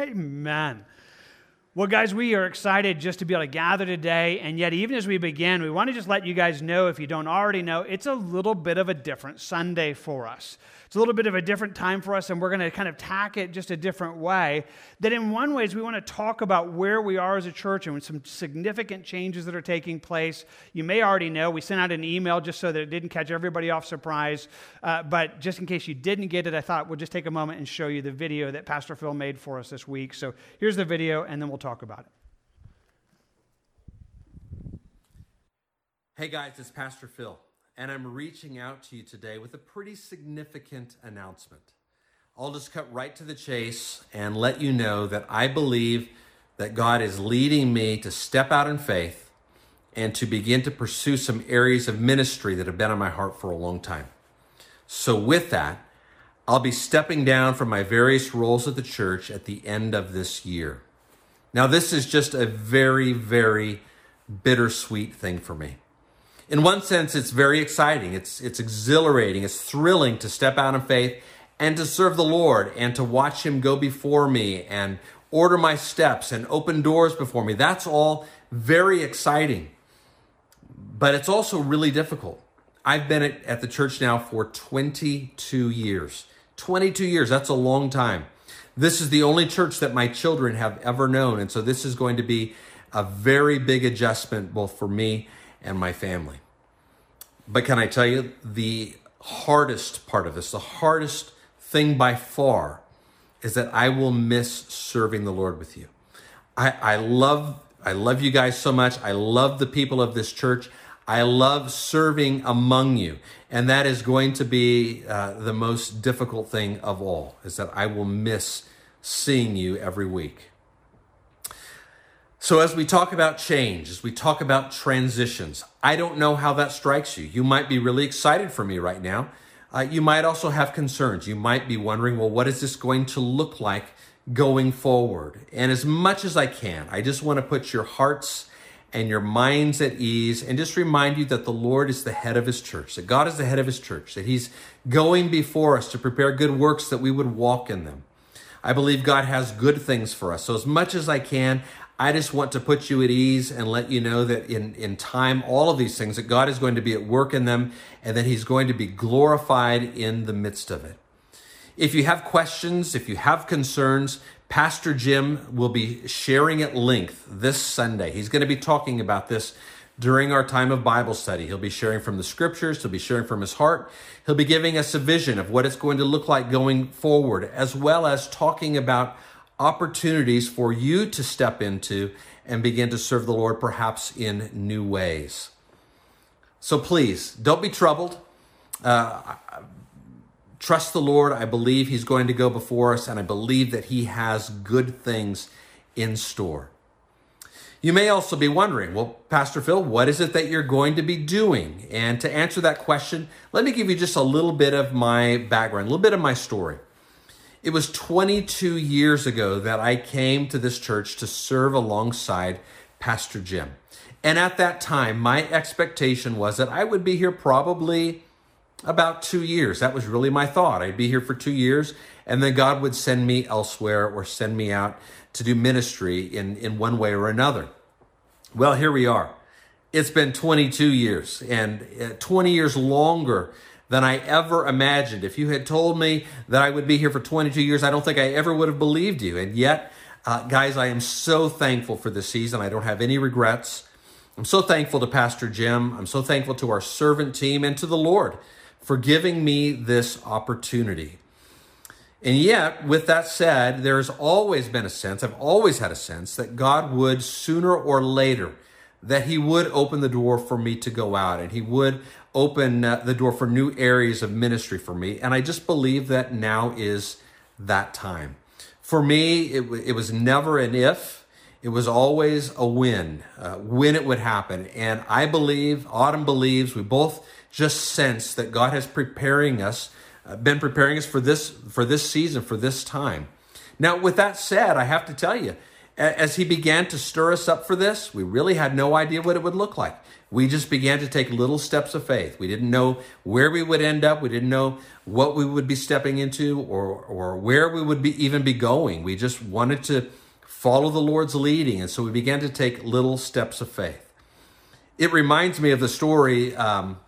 Amen. Well, guys, we are excited just to be able to gather today. And yet, even as we begin, we want to just let you guys know, if you don't already know, it's a little bit of a different Sunday for us. It's a little bit of a different time for us, and we're going to kind of tack it just a different way. That in one ways, we want to talk about where we are as a church and some significant changes that are taking place. You may already know, we sent out an email just so that it didn't catch everybody off surprise. Uh, but just in case you didn't get it, I thought we'll just take a moment and show you the video that Pastor Phil made for us this week. So here's the video, and then we'll talk about it. Hey guys, it's Pastor Phil and I'm reaching out to you today with a pretty significant announcement. I'll just cut right to the chase and let you know that I believe that God is leading me to step out in faith and to begin to pursue some areas of ministry that have been on my heart for a long time. So, with that, I'll be stepping down from my various roles at the church at the end of this year. Now, this is just a very, very bittersweet thing for me in one sense, it's very exciting. It's, it's exhilarating. It's thrilling to step out in faith and to serve the Lord and to watch Him go before me and order my steps and open doors before me. That's all very exciting. But it's also really difficult. I've been at, at the church now for 22 years. 22 years, that's a long time. This is the only church that my children have ever known. And so this is going to be a very big adjustment both for me and my family. But can I tell you, the hardest part of this, the hardest thing by far, is that I will miss serving the Lord with you. I, I love I love you guys so much. I love the people of this church. I love serving among you. And that is going to be uh, the most difficult thing of all, is that I will miss seeing you every week. So, as we talk about change, as we talk about transitions, I don't know how that strikes you. You might be really excited for me right now. Uh, you might also have concerns. You might be wondering, well, what is this going to look like going forward? And as much as I can, I just want to put your hearts and your minds at ease and just remind you that the Lord is the head of his church, that God is the head of his church, that he's going before us to prepare good works that we would walk in them. I believe God has good things for us. So, as much as I can, I just want to put you at ease and let you know that in, in time, all of these things, that God is going to be at work in them and that He's going to be glorified in the midst of it. If you have questions, if you have concerns, Pastor Jim will be sharing at length this Sunday. He's going to be talking about this during our time of Bible study. He'll be sharing from the scriptures, he'll be sharing from his heart. He'll be giving us a vision of what it's going to look like going forward, as well as talking about opportunities for you to step into and begin to serve the Lord perhaps in new ways. So please, don't be troubled. Uh, trust the Lord. I believe He's going to go before us, and I believe that He has good things in store. You may also be wondering, well, Pastor Phil, what is it that you're going to be doing? And to answer that question, let me give you just a little bit of my background, a little bit of my story. It was 22 years ago that I came to this church to serve alongside Pastor Jim. And at that time, my expectation was that I would be here probably about two years. That was really my thought. I'd be here for two years, and then God would send me elsewhere or send me out to do ministry in, in one way or another. Well, here we are. It's been 22 years, and uh, 20 years longer than I ever imagined. If you had told me that I would be here for 22 years, I don't think I ever would have believed you. And yet, uh, guys, I am so thankful for this season. I don't have any regrets. I'm so thankful to Pastor Jim. I'm so thankful to our servant team and to the Lord for giving me this opportunity. And yet, with that said, there's always been a sense, I've always had a sense that God would sooner or later, that He would open the door for me to go out and He would open uh, the door for new areas of ministry for me. And I just believe that now is that time. For me, it, it was never an if, it was always a when, uh, when it would happen. And I believe, Autumn believes, we both just sense that God has preparing us, uh, been preparing us for this, for this season, for this time. Now, with that said, I have to tell you, as he began to stir us up for this, we really had no idea what it would look like. We just began to take little steps of faith. We didn't know where we would end up. We didn't know what we would be stepping into or, or where we would be even be going. We just wanted to follow the Lord's leading. And so we began to take little steps of faith. It reminds me of the story, um,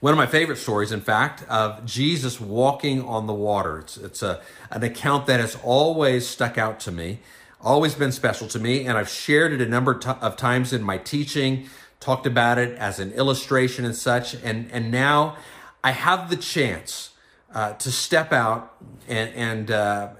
one of my favorite stories, in fact, of Jesus walking on the water. It's, it's a, an account that has always stuck out to me always been special to me, and I've shared it a number of times in my teaching, talked about it as an illustration and such, and and now I have the chance uh, to step out and and uh,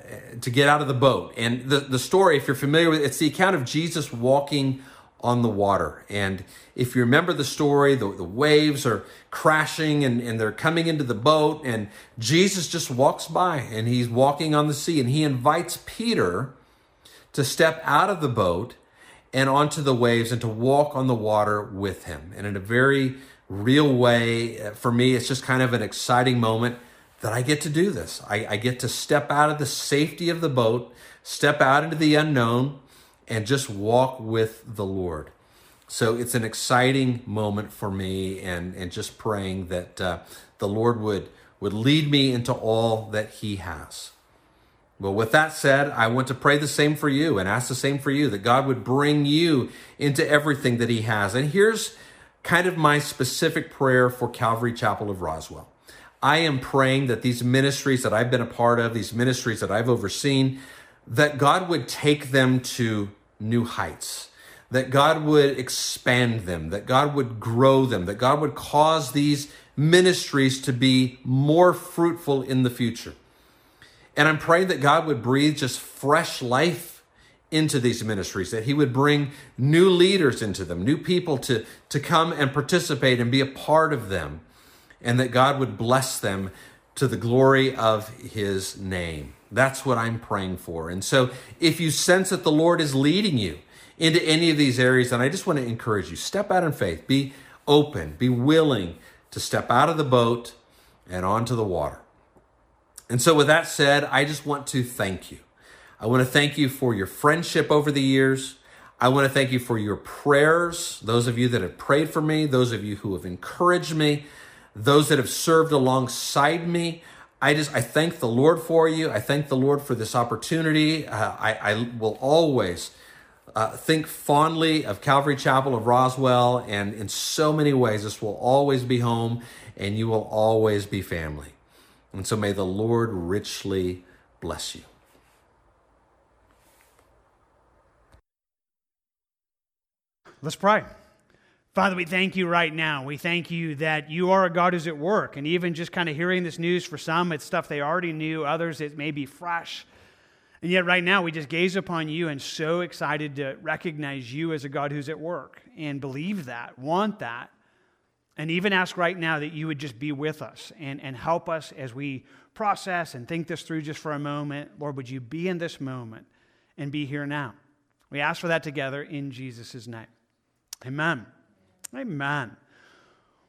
to get out of the boat. And the the story, if you're familiar with, it, it's the account of Jesus walking on the water. And if you remember the story, the, the waves are crashing and, and they're coming into the boat, and Jesus just walks by and he's walking on the sea and he invites Peter to step out of the boat and onto the waves and to walk on the water with him. And in a very real way, uh, for me, it's just kind of an exciting moment that I get to do this. I, I, get to step out of the safety of the boat, step out into the unknown, and just walk with the Lord. So it's an exciting moment for me, and, and just praying that uh, the Lord would, would lead me into all that He has. Well, with that said, I want to pray the same for you and ask the same for you that God would bring you into everything that He has. And here's kind of my specific prayer for Calvary Chapel of Roswell. I am praying that these ministries that I've been a part of, these ministries that I've overseen, that God would take them to new heights, that God would expand them, that God would grow them, that God would cause these ministries to be more fruitful in the future. And I'm praying that God would breathe just fresh life into these ministries, that He would bring new leaders into them, new people to, to come and participate and be a part of them, and that God would bless them to the glory of His name. That's what I'm praying for. And so if you sense that the Lord is leading you into any of these areas, then I just want to encourage you step out in faith, be open, be willing to step out of the boat and onto the water. And so, with that said, I just want to thank you. I want to thank you for your friendship over the years. I want to thank you for your prayers, those of you that have prayed for me, those of you who have encouraged me, those that have served alongside me. I just I thank the Lord for you. I thank the Lord for this opportunity. Uh, I, I will always uh, think fondly of Calvary Chapel of Roswell, and in so many ways, this will always be home, and you will always be family. And so may the Lord richly bless you. Let's pray. Father, we thank you right now. We thank you that you are a God who's at work. And even just kind of hearing this news for some, it's stuff they already knew, others, it may be fresh. And yet, right now, we just gaze upon you and so excited to recognize you as a God who's at work and believe that, want that, and even ask right now that you would just be with us and, and help us as we process and think this through just for a moment. Lord, would you be in this moment and be here now? We ask for that together in Jesus' name. Amen. Amen.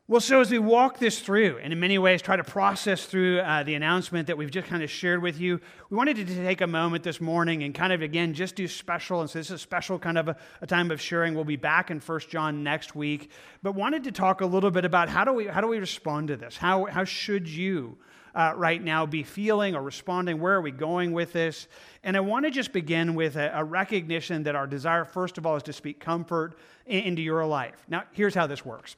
Well, so as we walk this through, and in many ways try to process through uh, the announcement that we've just kind of shared with you, we wanted to take a moment this morning and kind of, again, just do special. And so this is a special kind of a, a time of sharing. We'll be back in First John next week, but wanted to talk a little bit about how do we, how do we respond to this? How, how should you uh, right now be feeling or responding? Where are we going with this? And I want to just begin with a, a recognition that our desire, first of all, is to speak comfort into your life. Now, here's how this works.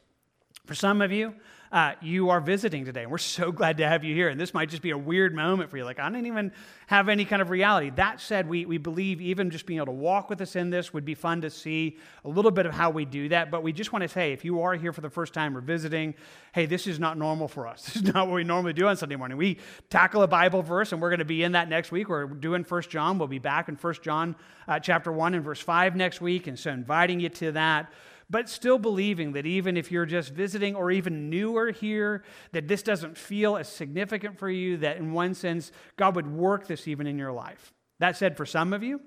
For some of you, uh, you are visiting today, and we're so glad to have you here. And this might just be a weird moment for you. Like, I didn't even have any kind of reality. That said, we, we believe even just being able to walk with us in this would be fun to see a little bit of how we do that. But we just want to say, if you are here for the first time or visiting, hey, this is not normal for us. This is not what we normally do on Sunday morning. We tackle a Bible verse, and we're going to be in that next week. We're doing First John. We'll be back in First John uh, chapter 1 and verse 5 next week. And so inviting you to that but still believing that even if you're just visiting or even newer here, that this doesn't feel as significant for you, that in one sense, God would work this even in your life. That said, for some of you,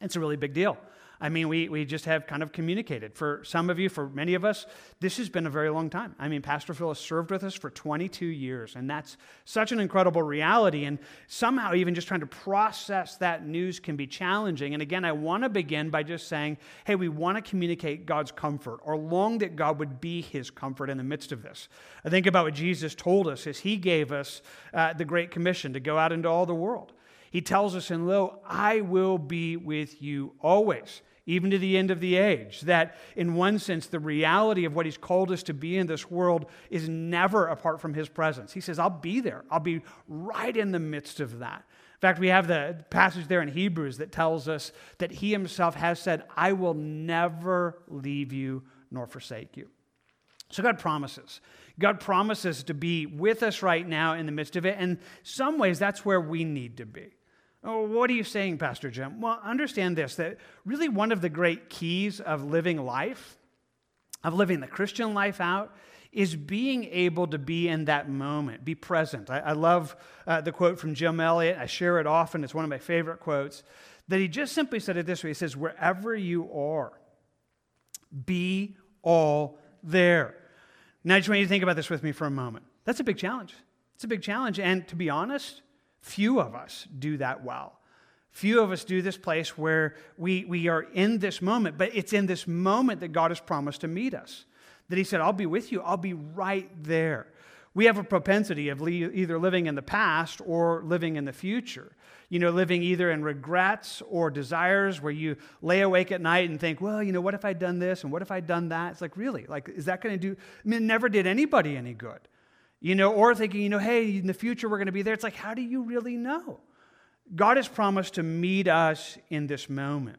it's a really big deal. I mean, we, we just have kind of communicated. For some of you, for many of us, this has been a very long time. I mean, Pastor Phil has served with us for 22 years, and that's such an incredible reality. And somehow, even just trying to process that news can be challenging. And again, I want to begin by just saying, hey, we want to communicate God's comfort or long that God would be his comfort in the midst of this. I think about what Jesus told us as he gave us uh, the Great Commission to go out into all the world. He tells us, and lo, I will be with you always even to the end of the age. That, in one sense, the reality of what He's called us to be in this world is never apart from His presence. He says, I'll be there, I'll be right in the midst of that. In fact, we have the passage there in Hebrews that tells us that He Himself has said, I will never leave you nor forsake you. So God promises. God promises to be with us right now in the midst of it. And some ways, that's where we need to be. Oh, what are you saying, Pastor Jim? Well, understand this that really one of the great keys of living life, of living the Christian life out, is being able to be in that moment, be present. I, I love uh, the quote from Jim Elliot. I share it often. It's one of my favorite quotes. That he just simply said it this way He says, Wherever you are, be all there. Now, I just want you to think about this with me for a moment. That's a big challenge. It's a big challenge. And to be honest, Few of us do that well. Few of us do this place where we, we are in this moment, but it's in this moment that God has promised to meet us. That He said, I'll be with you, I'll be right there. We have a propensity of either living in the past or living in the future. You know, living either in regrets or desires where you lay awake at night and think, well, you know, what if I'd done this and what if I'd done that? It's like, really? Like, is that going to do? I mean, it never did anybody any good. You know, or thinking, you know, hey, in the future we're going to be there. It's like, how do you really know? God has promised to meet us in this moment.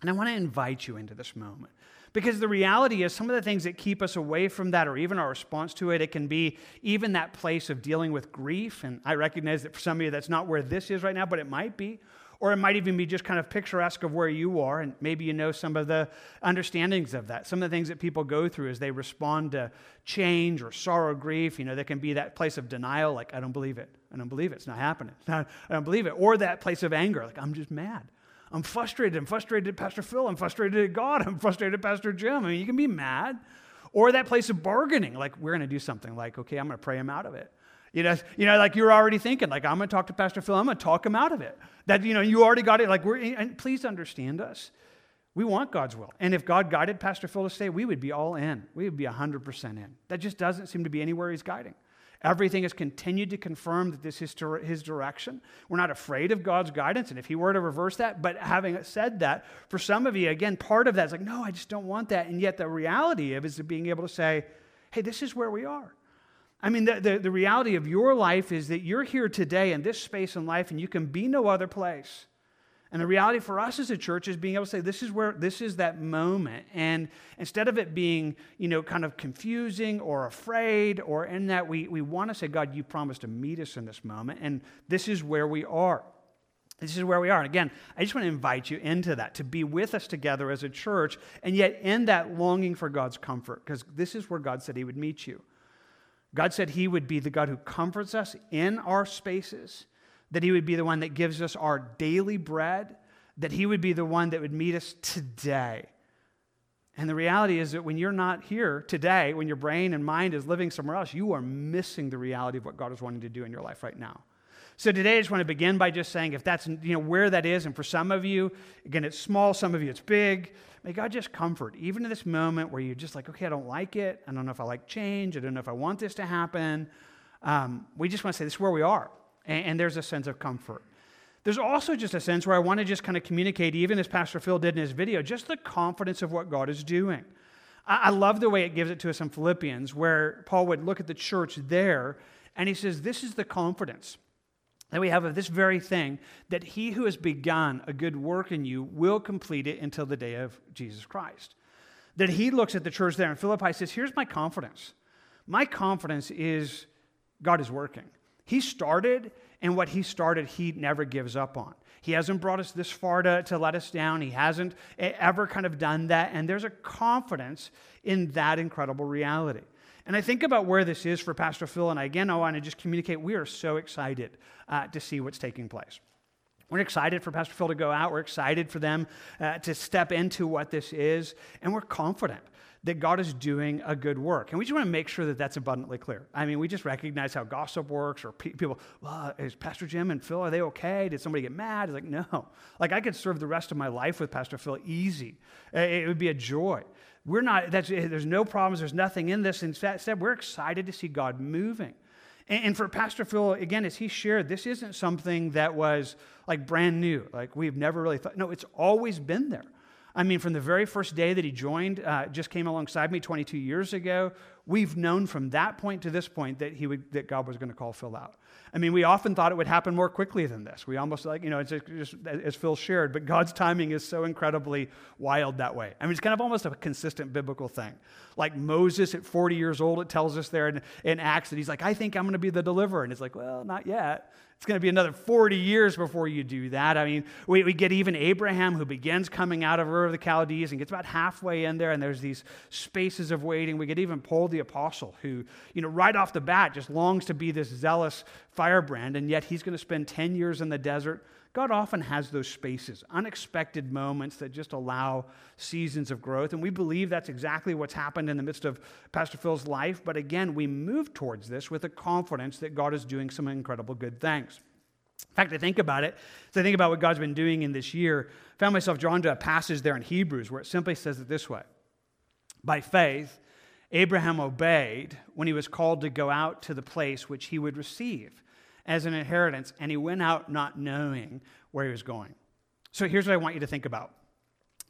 And I want to invite you into this moment. Because the reality is, some of the things that keep us away from that, or even our response to it, it can be even that place of dealing with grief. And I recognize that for some of you, that's not where this is right now, but it might be. Or it might even be just kind of picturesque of where you are, and maybe you know some of the understandings of that. Some of the things that people go through as they respond to change or sorrow, grief. You know, there can be that place of denial, like, I don't believe it. I don't believe it. It's not happening. Not, I don't believe it. Or that place of anger, like, I'm just mad. I'm frustrated. I'm frustrated at Pastor Phil. I'm frustrated at God. I'm frustrated at Pastor Jim. I mean, you can be mad. Or that place of bargaining, like, we're going to do something, like, okay, I'm going to pray him out of it. You know, you know, like you're already thinking, like, I'm going to talk to Pastor Phil. I'm going to talk him out of it. That, you know, you already got it. Like, we're, and please understand us. We want God's will. And if God guided Pastor Phil to stay, we would be all in. We would be 100% in. That just doesn't seem to be anywhere he's guiding. Everything has continued to confirm that this is his direction. We're not afraid of God's guidance. And if he were to reverse that, but having said that, for some of you, again, part of that is like, no, I just don't want that. And yet the reality of is being able to say, hey, this is where we are. I mean, the, the, the, reality of your life is that you're here today in this space in life and you can be no other place. And the reality for us as a church is being able to say, this is where, this is that moment. And instead of it being, you know, kind of confusing or afraid or in that, we, we want to say, God, you promised to meet us in this moment. And this is where we are. This is where we are. And again, I just want to invite you into that, to be with us together as a church, and yet in that longing for God's comfort, because this is where God said He would meet you. God said He would be the God who comforts us in our spaces, that He would be the one that gives us our daily bread, that He would be the one that would meet us today. And the reality is that when you're not here today, when your brain and mind is living somewhere else, you are missing the reality of what God is wanting to do in your life right now. So today I just want to begin by just saying if that's you know where that is, and for some of you, again, it's small, some of you it's big. May God just comfort, even in this moment where you're just like, okay, I don't like it. I don't know if I like change. I don't know if I want this to happen. Um, we just want to say this is where we are. And, and there's a sense of comfort. There's also just a sense where I want to just kind of communicate, even as Pastor Phil did in his video, just the confidence of what God is doing. I, I love the way it gives it to us in Philippians, where Paul would look at the church there and he says, This is the confidence that we have of this very thing that he who has begun a good work in you will complete it until the day of Jesus Christ. That he looks at the church there in Philippi says, Here's my confidence. My confidence is God is working. He started, and what he started, he never gives up on. He hasn't brought us this far to, to let us down. He hasn't eh, ever kind of done that. And there's a confidence in that incredible reality. And I think about where this is for Pastor Phil, and again, I want to just communicate we are so excited uh, to see what's taking place. We're excited for Pastor Phil to go out. We're excited for them uh, to step into what this is, and we're confident that God is doing a good work. And we just want to make sure that that's abundantly clear. I mean, we just recognize how gossip works, or pe- people, well, is Pastor Jim and Phil, are they okay? Did somebody get mad? It's like, no. Like, I could serve the rest of my life with Pastor Phil easy. It would be a joy. We're not, eh, there's no problems, there's nothing in this. Instead, we're excited to see God moving. And for Pastor Phil, again, as he shared, this isn't something that was like brand new. Like we've never really thought. No, it's always been there. I mean, from the very first day that he joined, uh, just came alongside me 22 years ago, we've known from that point to this point that, he would, that God was going to call Phil out. I mean, we often thought it would happen more quickly than this. We almost like, you know, it's just as Phil shared, but God's timing is so incredibly wild that way. I mean, it's kind of almost a consistent biblical thing. Like Moses at 40 years old, it tells us there in, in Acts that he's like, I think I'm going to be the deliverer. And it's like, well, not yet. It's going to be another 40 years before you do that. I mean, we, we get even Abraham, who begins coming out of Ur of the Chaldees and gets about halfway in there, and there's these spaces of waiting. We get even Paul the Apostle, who, you know, right off the bat just longs to be this zealous firebrand, and yet he's going to spend 10 years in the desert God often has those spaces, unexpected moments that just allow seasons of growth. And we believe that's exactly what's happened in the midst of Pastor Phil's life. But again, we move towards this with a confidence that God is doing some incredible good things. In fact, I think about it, as I think about what God's been doing in this year, I found myself drawn to a passage there in Hebrews where it simply says it this way By faith, Abraham obeyed when he was called to go out to the place which he would receive as an inheritance, and he went out not knowing where he was going. So here's what I want you to think about.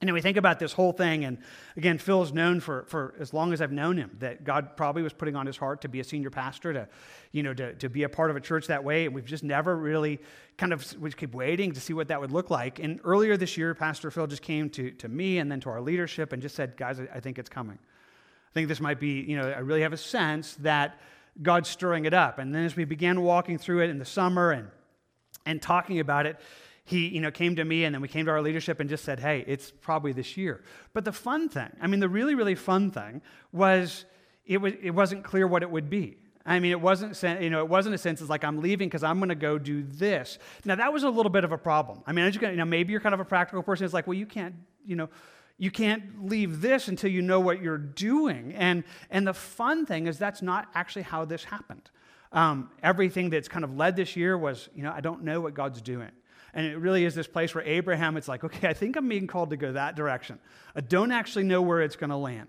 And then we think about this whole thing, and again, Phil's known for, for as long as I've known him that God probably was putting on his heart to be a senior pastor, to, you know, to, to be a part of a church that way. And we've just never really kind of, we keep waiting to see what that would look like. And earlier this year, Pastor Phil just came to, to me and then to our leadership and just said, guys, I, I think it's coming. I think this might be, you know, I really have a sense that God stirring it up. And then as we began walking through it in the summer and, and talking about it, he you know, came to me and then we came to our leadership and just said, hey, it's probably this year. But the fun thing, I mean, the really, really fun thing was it, was, it wasn't clear what it would be. I mean, it wasn't, you know, it wasn't a sense it's like I'm leaving because I'm going to go do this. Now that was a little bit of a problem. I mean, I just, you know, maybe you're kind of a practical person. It's like, well, you can't, you know, you can't leave this until you know what you're doing. And, and the fun thing is that's not actually how this happened. Um, everything that's kind of led this year was, you know, I don't know what God's doing. And it really is this place where Abraham, it's like, okay, I think I'm being called to go that direction. I don't actually know where it's going to land.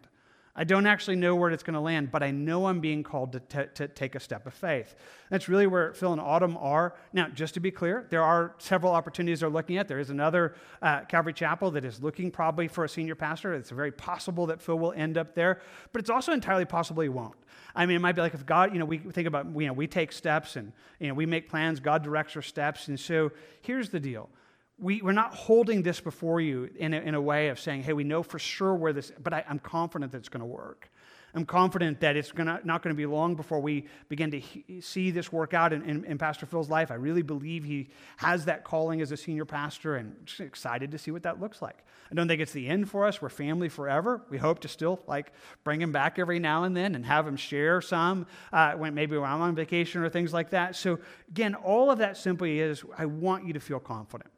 I don't actually know where it's going to land, but I know I'm being called to, t- to take a step of faith. That's really where Phil and Autumn are. Now, just to be clear, there are several opportunities they're looking at. There is another uh, Calvary Chapel that is looking probably for a senior pastor. It's very possible that Phil will end up there, but it's also entirely possible he won't. I mean, it might be like if God, you know, we think about, you know, we take steps and, you know, we make plans, God directs our steps. And so here's the deal we, we're not holding this before you in a, in a way of saying, hey, we know for sure where this, but I, am confident that it's going to work. I'm confident that it's gonna, not going to be long before we begin to he, see this work out in, in, in, Pastor Phil's life. I really believe he has that calling as a senior pastor and just excited to see what that looks like. I don't think it's the end for us. We're family forever. We hope to still like bring him back every now and then and have him share some uh, when maybe when I'm on vacation or things like that. So again, all of that simply is I want you to feel confident.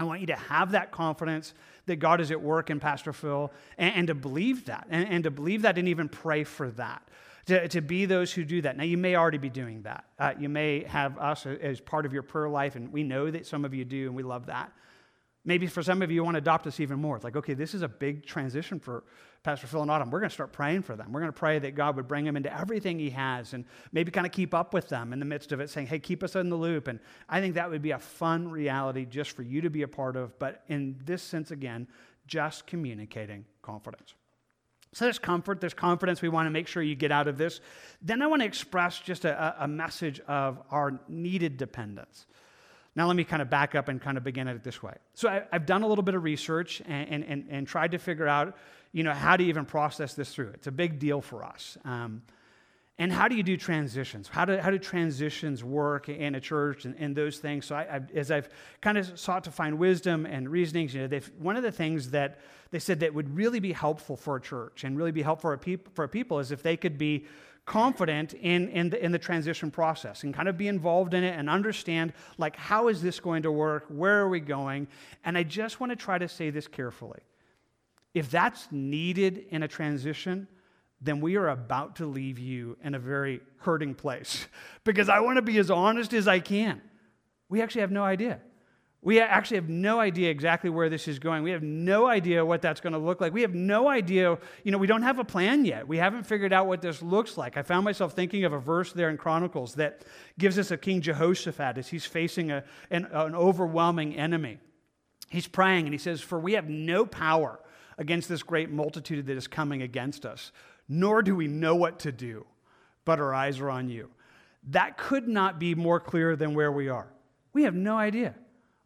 I want you to have that confidence that God is at work in Pastor Phil and, and to believe that, and, and, to believe that and even pray for that. To, to be those who do that. Now, you may already be doing that. Uh, you may have us as part of your prayer life, and we know that some of you do, and we love that. Maybe for some of you, you want to adopt us even more. It's like, okay, this is a big transition for Pastor Phil and Autumn. We're going to start praying for them. We're going to pray that God would bring them into everything He has and maybe kind of keep up with them in the midst of it, saying, hey, keep us in the loop. And I think that would be a fun reality just for you to be a part of. But in this sense, again, just communicating confidence. So there's comfort, there's confidence we want to make sure you get out of this. Then I want to express just a, a message of our needed dependence. Now, let me kind of back up and kind of begin it this way. So, I, have done a little bit of research and, and, and, tried to figure out, you know, how do you even process this through. It's a big deal for us. Um, and how do you do transitions? How do, how do transitions work in a church and, and those things? So, I, I, as I've kind of sought to find wisdom and reasonings, you know, one of the things that they said that would really be helpful for a church and really be helpful for a, peop, for people is if they could be confident in, in, the, in the transition process and kind of be involved in it and understand like how is this going to work where are we going and i just want to try to say this carefully if that's needed in a transition then we are about to leave you in a very hurting place because i want to be as honest as i can we actually have no idea we actually have no idea exactly where this is going. We have no idea what that's going to look like. We have no idea, you know, we don't have a plan yet. We haven't figured out what this looks like. I found myself thinking of a verse there in Chronicles that gives us a King Jehoshaphat as he's facing a, an, an overwhelming enemy. He's praying and he says, For we have no power against this great multitude that is coming against us, nor do we know what to do, but our eyes are on you. That could not be more clear than where we are. We have no idea.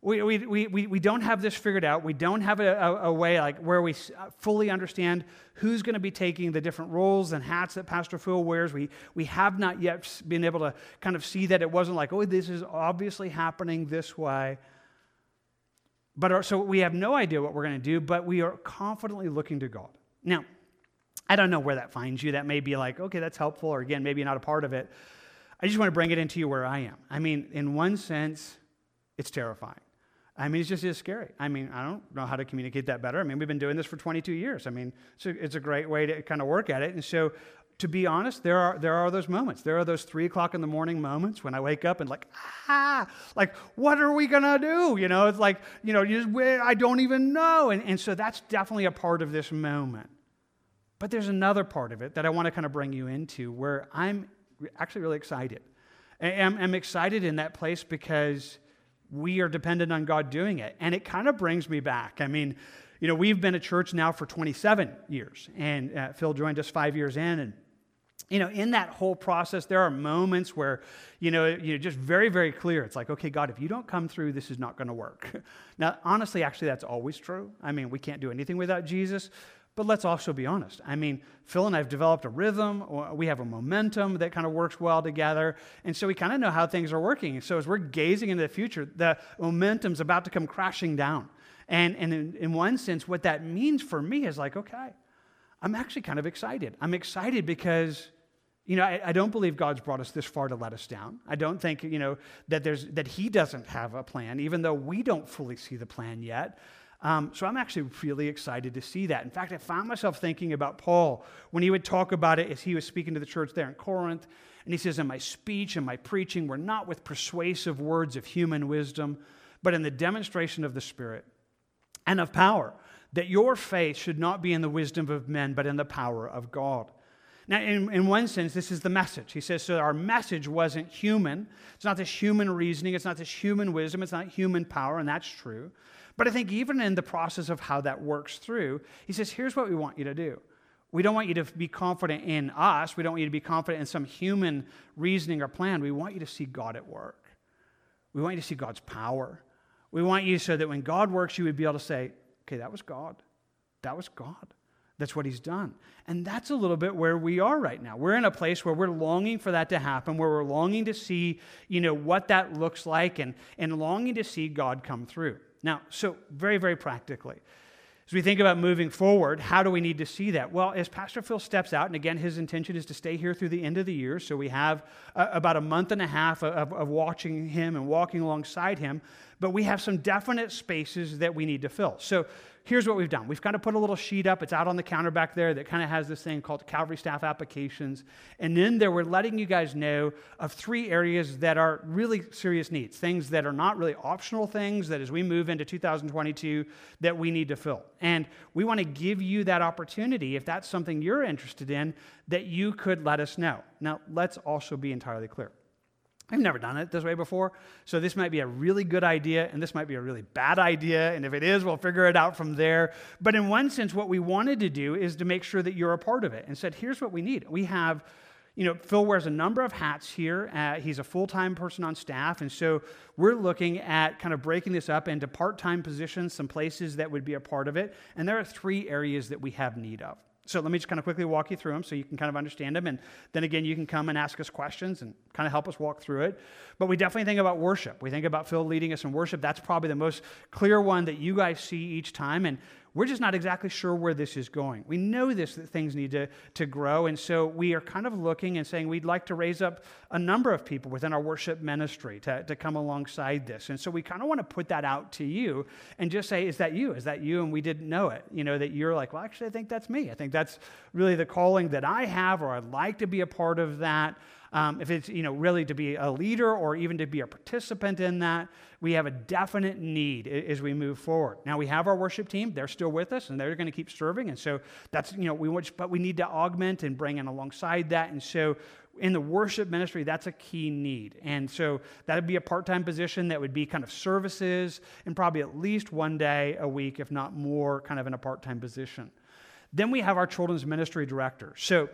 We, we, we, we don't have this figured out. We don't have a, a, a way like where we uh, fully understand who's going to be taking the different roles and hats that Pastor Phil wears. We, we have not yet been able to kind of see that it wasn't like, oh, this is obviously happening this way. But our, so we have no idea what we're going to do, but we are confidently looking to God. Now, I don't know where that finds you. That may be like, okay, that's helpful, or again, maybe not a part of it. I just want to bring it into you where I am. I mean, in one sense, it's terrifying. I mean, it's just it's scary. I mean, I don't know how to communicate that better. I mean, we've been doing this for 22 years. I mean, it's it's a great way to kind of work at it. And so, to be honest, there are, there are those moments. There are those three o'clock in the morning moments when I wake up and like, ah, like, what are we going to do? You know, it's like, you know, you just, I don't even know. And, and so that's definitely a part of this moment. But there's another part of it that I want to kind of bring you into where I'm actually really excited. I'm, I'm excited in that place because we are dependent on God doing it. And it kind of brings me back. I mean, you know, we've been a church now for 27 years, and uh, Phil joined us five years in. And, you know, in that whole process, there are moments where, you know, you're just very, very clear. It's like, okay, God, if you don't come through, this is not going to work. now, honestly, actually, that's always true. I mean, we can't do anything without Jesus. But let's also be honest. I mean, Phil and I have developed a rhythm. We have a momentum that kind of works well together. And so we kind of know how things are working. So as we're gazing into the future, the momentum's about to come crashing down. And, and in, in one sense, what that means for me is like, okay, I'm actually kind of excited. I'm excited because you know, I, I, don't believe God's brought us this far to let us down. I don't think, you know, that there's that He doesn't have a plan, even though we don't fully see the plan yet. Um, so I'm actually really excited to see that. In fact, I found myself thinking about Paul when he would talk about it as he was speaking to the church there in Corinth. And he says, In my speech and my preaching were not with persuasive words of human wisdom, but in the demonstration of the Spirit and of power, that your faith should not be in the wisdom of men, but in the power of God. Now, in, in one sense, this is the message. He says, so our message wasn't human. It's not this human reasoning. It's not this human wisdom. It's not human power, and that's true. But I think even in the process of how that works through, he says, here's what we want you to do. We don't want you to be confident in us. We don't want you to be confident in some human reasoning or plan. We want you to see God at work. We want you to see God's power. We want you so that when God works, you would be able to say, okay, that was God. That was God. That's what he's done. And that's a little bit where we are right now. We're in a place where we're longing for that to happen, where we're longing to see, you know, what that looks like and, and longing to see God come through. Now, so very, very practically, as we think about moving forward, how do we need to see that? Well, as Pastor Phil steps out, and again, his intention is to stay here through the end of the year, so we have uh, about a month and a half of, of watching him and walking alongside him, but we have some definite spaces that we need to fill. So here's what we've done. We've kind of put a little sheet up. It's out on the counter back there that kind of has this thing called Calvary Staff Applications. And then there, we're letting you guys know of three areas that are really serious needs, things that are not really optional things that as we move into 2022 that we need to fill. And we want to give you that opportunity, if that's something you're interested in, that you could let us know. Now, let's also be entirely clear. I've never done it this way before, so this might be a really good idea, and this might be a really bad idea, and if it is, we'll figure it out from there. But in one sense, what we wanted to do is to make sure that you're a part of it and said, here's what we need. We have, you know, Phil wears a number of hats here. Uh, he's a full time person on staff, and so we're looking at kind of breaking this up into part time positions, some places that would be a part of it, and there are three areas that we have need of. So let me just kind of quickly walk you through them so you can kind of understand them. And then again, you can come and ask us questions and kind of help us walk through it. But we definitely think about worship. We think about Phil leading us in worship. That's probably the most clear one that you guys see each time. And we're just not exactly sure where this is going. We know this, that things need to, to grow. And so we are kind of looking and saying we'd like to raise up a number of people within our worship ministry to, to come alongside this. And so we kind of want to put that out to you and just say, is that you? Is that you? And we didn't know it. You know, that you're like, well, actually, I think that's me. I think that's really the calling that I have, or I'd like to be a part of that. Um, if it's you know really to be a leader or even to be a participant in that, we have a definite need as we move forward. Now we have our worship team; they're still with us, and they're going to keep serving. And so that's you know we want, but we need to augment and bring in alongside that. And so in the worship ministry, that's a key need. And so that would be a part time position that would be kind of services and probably at least one day a week, if not more, kind of in a part time position. Then we have our children's ministry director. So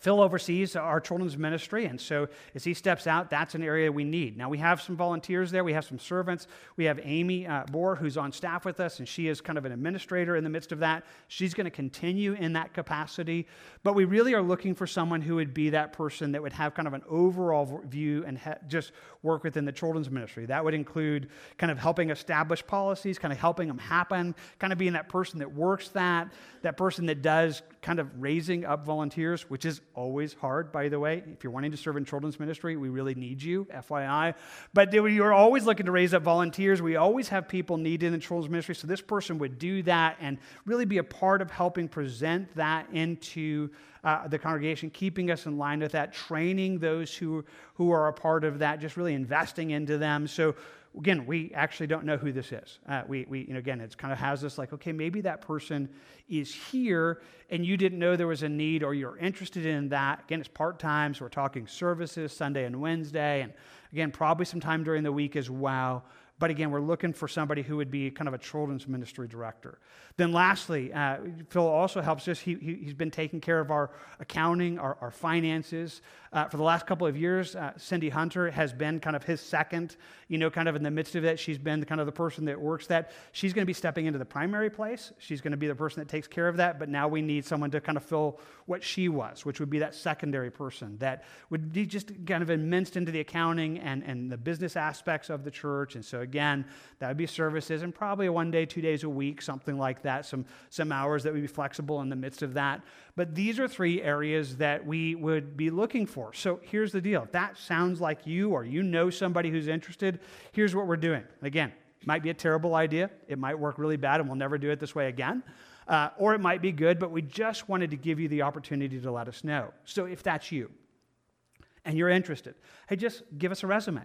Phil oversees our children's ministry, and so as he steps out, that's an area we need. Now, we have some volunteers there, we have some servants. We have Amy uh, Bohr, who's on staff with us, and she is kind of an administrator in the midst of that. She's going to continue in that capacity, but we really are looking for someone who would be that person that would have kind of an overall view and ha- just work within the children's ministry. That would include kind of helping establish policies, kind of helping them happen, kind of being that person that works that, that person that does kind of raising up volunteers, which is always hard, by the way. If you're wanting to serve in children's ministry, we really need you, FYI. But you're always looking to raise up volunteers. We always have people needed in children's ministry. So this person would do that and really be a part of helping present that into uh, the congregation, keeping us in line with that, training those who, who are a part of that, just really investing into them. So again, we actually don't know who this is. Uh, we, we, you know, again, it's kind of has this like, okay, maybe that person is here and you didn't know there was a need or you're interested in that. Again, it's part time, so we're talking services Sunday and Wednesday, and again, probably some time during the week as well. But again, we're looking for somebody who would be kind of a children's ministry director. Then, lastly, uh, Phil also helps us. He, he, has been taking care of our accounting, our, our finances. Uh, for the last couple of years, uh, Cindy Hunter has been kind of his second, you know, kind of in the midst of it. She's been kind of the person that works that. She's going to be stepping into the primary place. She's going to be the person that takes care of that. But now we need someone to kind of fill what she was, which would be that secondary person that would be just kind of immersed into the accounting and, and the business aspects of the church. And so, again, that would be services and probably one day, two days a week, something like that, some, some hours that would be flexible in the midst of that. But these are three areas that we would be looking for. So here's the deal. If that sounds like you or you know somebody who's interested, here's what we're doing. Again, it might be a terrible idea. It might work really bad and we'll never do it this way again. Uh, or it might be good, but we just wanted to give you the opportunity to let us know. So if that's you and you're interested, hey, just give us a resume.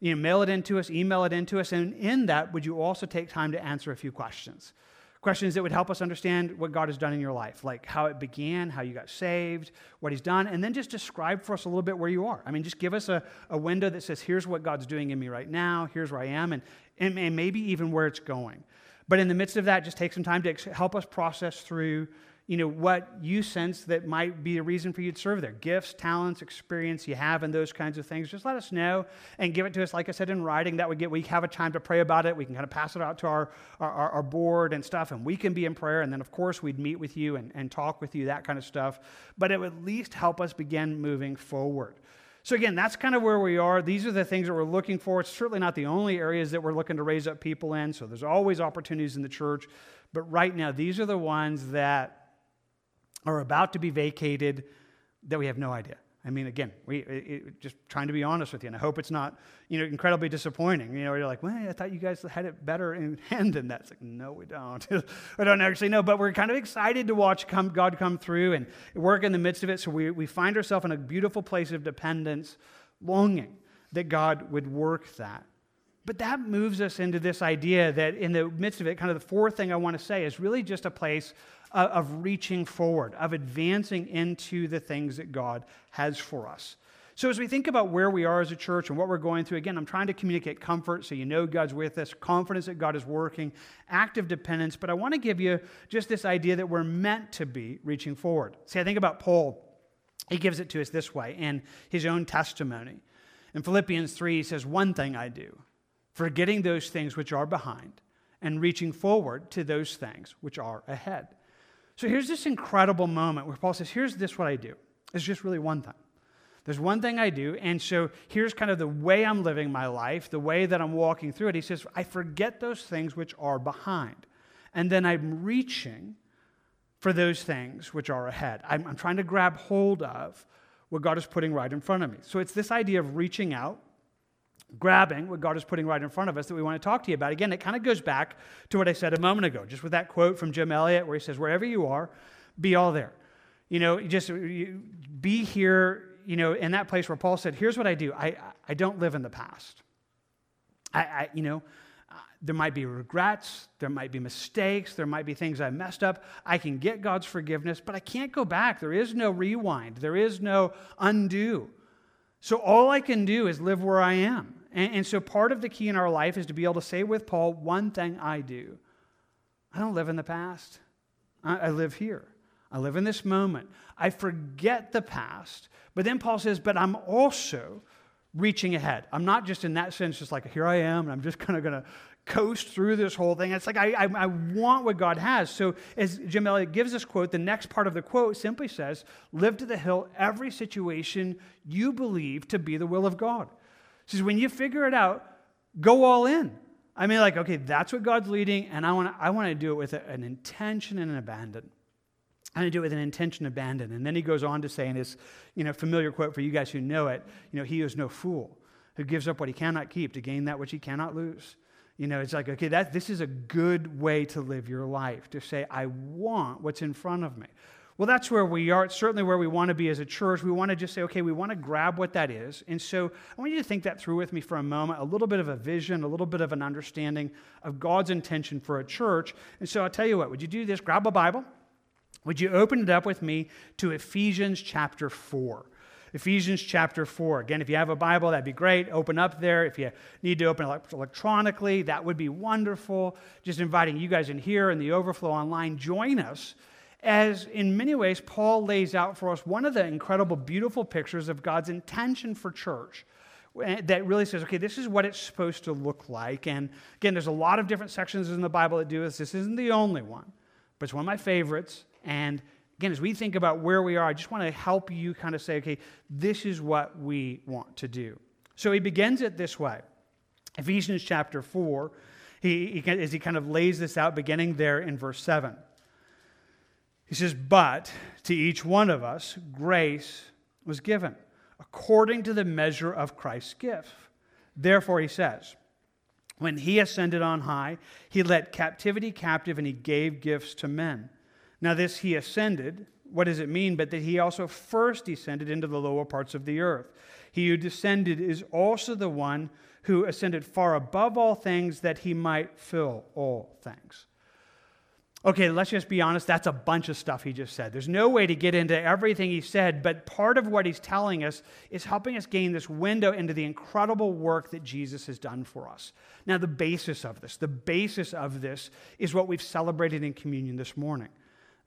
You know, mail it in to us, email it in to us, and in that, would you also take time to answer a few questions? Questions that would help us understand what God has done in your life, like how it began, how you got saved, what He's done, and then just describe for us a little bit where you are. I mean, just give us a, a window that says, here's what God's doing in me right now, here's where I am, and, and, and maybe even where it's going. But in the midst of that, just take some time to help us process through you know, what you sense that might be a reason for you to serve there. Gifts, talents, experience you have, and those kinds of things. Just let us know and give it to us, like I said, in writing. That would get, we have a time to pray about it. We can kind of pass it out to our, our, our board and stuff, and we can be in prayer. And then, of course, we'd meet with you and, and talk with you, that kind of stuff. But it would at least help us begin moving forward. So, again, that's kind of where we are. These are the things that we're looking for. It's certainly not the only areas that we're looking to raise up people in. So, there's always opportunities in the church. But right now, these are the ones that are about to be vacated that we have no idea. I mean, again, we it, just trying to be honest with you, and I hope it's not, you know, incredibly disappointing. You know, you're like, well, I thought you guys had it better in hand than that. It's like, no, we don't. we don't actually know, but we're kind of excited to watch come, God come through and work in the midst of it. So we, we find ourselves in a beautiful place of dependence, longing that God would work that. But that moves us into this idea that in the midst of it, kind of the fourth thing I want to say is really just a place of reaching forward, of advancing into the things that God has for us. So, as we think about where we are as a church and what we're going through, again, I'm trying to communicate comfort so you know God's with us, confidence that God is working, active dependence, but I want to give you just this idea that we're meant to be reaching forward. See, I think about Paul. He gives it to us this way in his own testimony. In Philippians 3, he says, One thing I do, forgetting those things which are behind and reaching forward to those things which are ahead. So here's this incredible moment where Paul says, Here's this what I do. It's just really one thing. There's one thing I do, and so here's kind of the way I'm living my life, the way that I'm walking through it. He says, I forget those things which are behind. and then I'm reaching for those things which are ahead. I'm, I'm trying to grab hold of what God is putting right in front of me. So it's this idea of reaching out, grabbing what God is putting right in front of us that we want to talk to you about. Again, it kind of goes back to what I said a moment ago, just with that quote from Jim Elliot where he says, Wherever you are, be all there. You know, just be here, you know, in that place where Paul said, Here's what I do I, I don't live in the past. I, I you know, there might be regrets, there might be mistakes, there might be things I messed up. I can get God's forgiveness, but I can't go back. There is no rewind, there is no undo. So all I can do is live where I am. And, and, so part of the key in our life is to be able to say with Paul, one thing I do. I don't live in the past, I, I live here. I live in this moment. I forget the past. But then Paul says, but I'm also reaching ahead. I'm not just in that sense, just like, here I am, and I'm just kind of going to coast through this whole thing. It's like, I, I, I, want what God has. So, as Jim Elliot gives this quote, the next part of the quote simply says, Live to the hill every situation you believe to be the will of God. He says, When you figure it out, go all in. I mean, like, okay, that's what God's leading, and I want to I wanna do it with an intention and an abandon. I want to do it with an intention and abandon. And then he goes on to say in his you know, familiar quote for you guys who know it, you know, he is no fool who gives up what he cannot keep to gain that which he cannot lose. You know, it's like, okay, that, this is a good way to live your life, to say, I want what's in front of me. Well, that's where we are. It's certainly where we want to be as a church. We want to just say, okay, we want to grab what that is. And so I want you to think that through with me for a moment a little bit of a vision, a little bit of an understanding of God's intention for a church. And so I'll tell you what, would you do this? Grab a Bible. Would you open it up with me to Ephesians chapter 4? Ephesians chapter 4. Again, if you have a Bible, that'd be great. Open up there. If you need to open it electronically, that would be wonderful. Just inviting you guys in here in the overflow online, join us as in many ways Paul lays out for us one of the incredible, beautiful pictures of God's intention for church eh, that really says, okay, this is what it's supposed to look like. And again, there's a lot of different sections in the Bible that do this. This isn't the only one, but it's one of my favorites. And again, as we think about where we are, I just want to help you kind of say, okay, this is what we want to do. So he begins it this way Ephesians chapter 4, he, he, as he kind of lays this out, beginning there in verse 7. He says, But to each one of us, grace was given according to the measure of Christ's gift. Therefore, he says, When he ascended on high, he led captivity captive and he gave gifts to men. Now, this he ascended, what does it mean? But that he also first descended into the lower parts of the earth. He who descended is also the one who ascended far above all things that he might fill all things. Okay, let's just be honest. That's a bunch of stuff he just said. There's no way to get into everything he said, but part of what he's telling us is helping us gain this window into the incredible work that Jesus has done for us. Now, the basis of this, the basis of this is what we've celebrated in communion this morning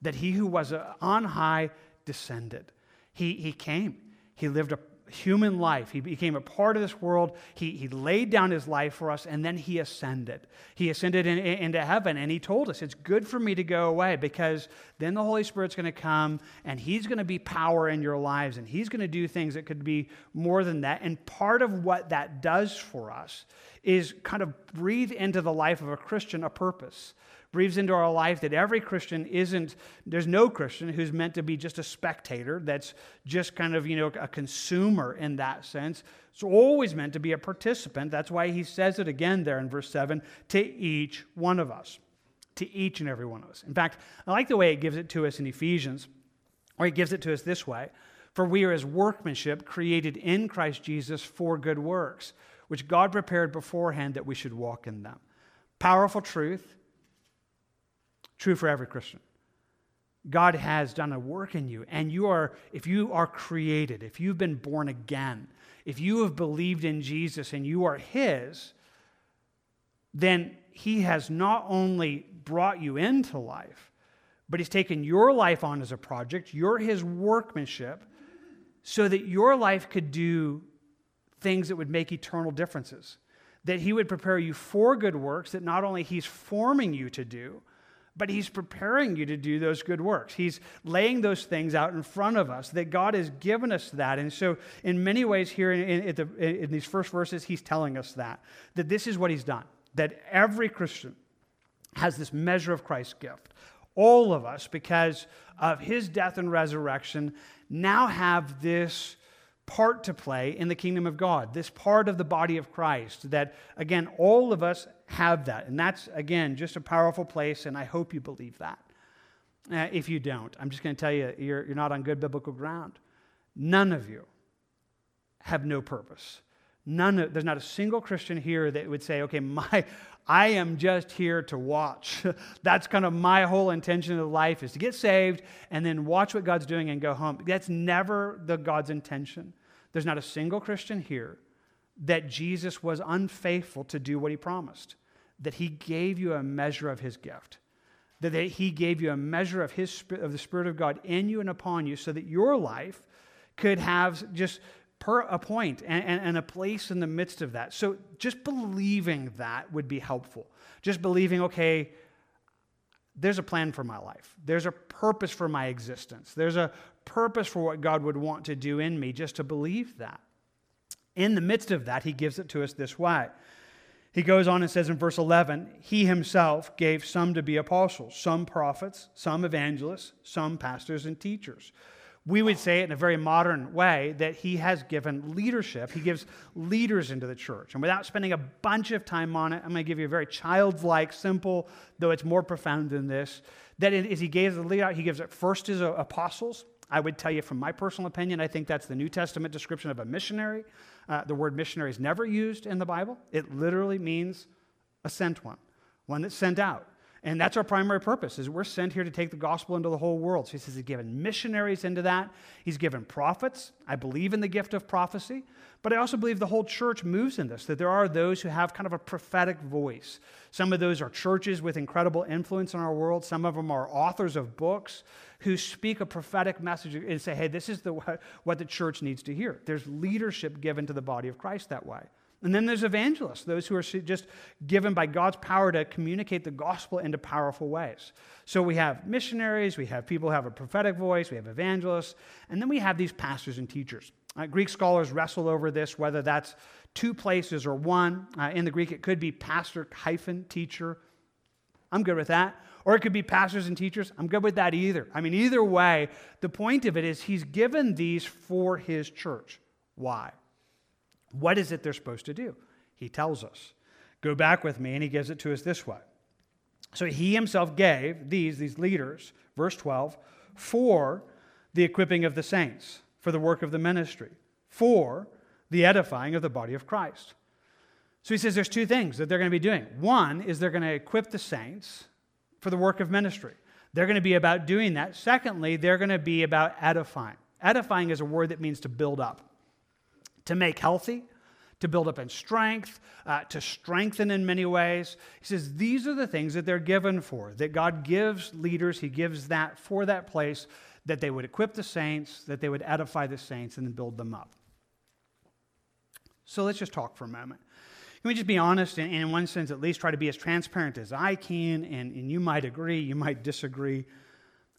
that he who was on high descended. He, he came. He lived a human life. He became a part of this world. He, he laid down his life for us, and then he ascended. He ascended in, in, into heaven, and he told us, It's good for me to go away because then the Holy Spirit's going to come, and he's going to be power in your lives, and he's going to do things that could be more than that. And part of what that does for us is kind of breathe into the life of a Christian a purpose breathes into our life that every Christian isn't, there's no Christian who's meant to be just a spectator, that's just kind of, you know, a consumer in that sense. It's always meant to be a participant. That's why he says it again there in verse 7 to each one of us. To each and every one of us. In fact, I like the way it gives it to us in Ephesians, or he gives it to us this way For we are his workmanship, created in Christ Jesus for good works, which God prepared beforehand that we should walk in them. Powerful truth True for every Christian. God has done a work in you, and you are, if you are created, if you've been born again, if you have believed in Jesus and you are His, then He has not only brought you into life, but He's taken your life on as a project. You're His workmanship, so that your life could do things that would make eternal differences. That He would prepare you for good works that not only He's forming you to do, but he's preparing you to do those good works. He's laying those things out in front of us, that God has given us that. And so, in many ways, here in, in, the, in these first verses, he's telling us that, that this is what he's done, that every Christian has this measure of Christ's gift. All of us, because of his death and resurrection, now have this part to play in the kingdom of God, this part of the body of Christ. That, again, all of us have that. And that's, again, just a powerful place, and I hope you believe that. Uh, if you don't, I'm just going to tell you, you're, you're not on good biblical ground. None of you have no purpose. None of, there's not a single Christian here that would say, okay, my, I am just here to watch. That's kind of my whole intention of life is to get saved and then watch what God's doing and go home. That's never the God's intention. There's not a single Christian here that Jesus was unfaithful to do what he promised, that he gave you a measure of his gift, that he gave you a measure of, his, of the Spirit of God in you and upon you so that your life could have just per a point and, and, and, a place in the midst of that. So just believing that would be helpful. Just believing, okay, there's a plan for my life, there's a purpose for my existence, there's a purpose for what God would want to do in me, just to believe that. In the midst of that, he gives it to us this way. He goes on and says in verse 11, He himself gave some to be apostles, some prophets, some evangelists, some pastors and teachers we would say it in a very modern way that he has given leadership. He gives leaders into the church. And without spending a bunch of time on it, I'm going to give you a very childlike, simple, though it's more profound than this, that as he gave the leader, he gives it first as apostles. I would tell you from my personal opinion, I think that's the New Testament description of a missionary. Uh, the word missionary is never used in the Bible. It literally means a sent one, one that's sent out. And that's our primary purpose is we're sent here to take the gospel into the whole world. So he says he's given missionaries into that. He's given prophets. I believe in the gift of prophecy, but I also believe the whole church moves in this, that there are those who have kind of a prophetic voice. Some of those are churches with incredible influence in our world. Some of them are authors of books who speak a prophetic message and say, hey, this is the, what the church needs to hear. There's leadership given to the body of Christ that way. And then there's evangelists, those who are just given by God's power to communicate the gospel into powerful ways. So we have missionaries, we have people who have a prophetic voice, we have evangelists, and then we have these pastors and teachers. Uh, Greek scholars wrestle over this, whether that's two places or one. Uh, in the Greek, it could be pastor hyphen teacher. I'm good with that. Or it could be pastors and teachers. I'm good with that either. I mean, either way, the point of it is he's given these for his church. Why? What is it they're supposed to do? He tells us. Go back with me, and he gives it to us this way. So he himself gave these, these leaders, verse 12, for the equipping of the saints, for the work of the ministry, for the edifying of the body of Christ. So he says there's two things that they're going to be doing. One is they're going to equip the saints for the work of ministry. They're going to be about doing that. Secondly, they're going to be about edifying. Edifying is a word that means to build up to make healthy, to build up in strength, uh, to strengthen in many ways. He says these are the things that they're given for, that God gives leaders, He gives that for that place, that they would equip the saints, that they would edify the saints, and then build them up. So let's just talk for a moment. Can we just be honest and, in one sense, at least try to be as transparent as I can? And, and you might agree, you might disagree.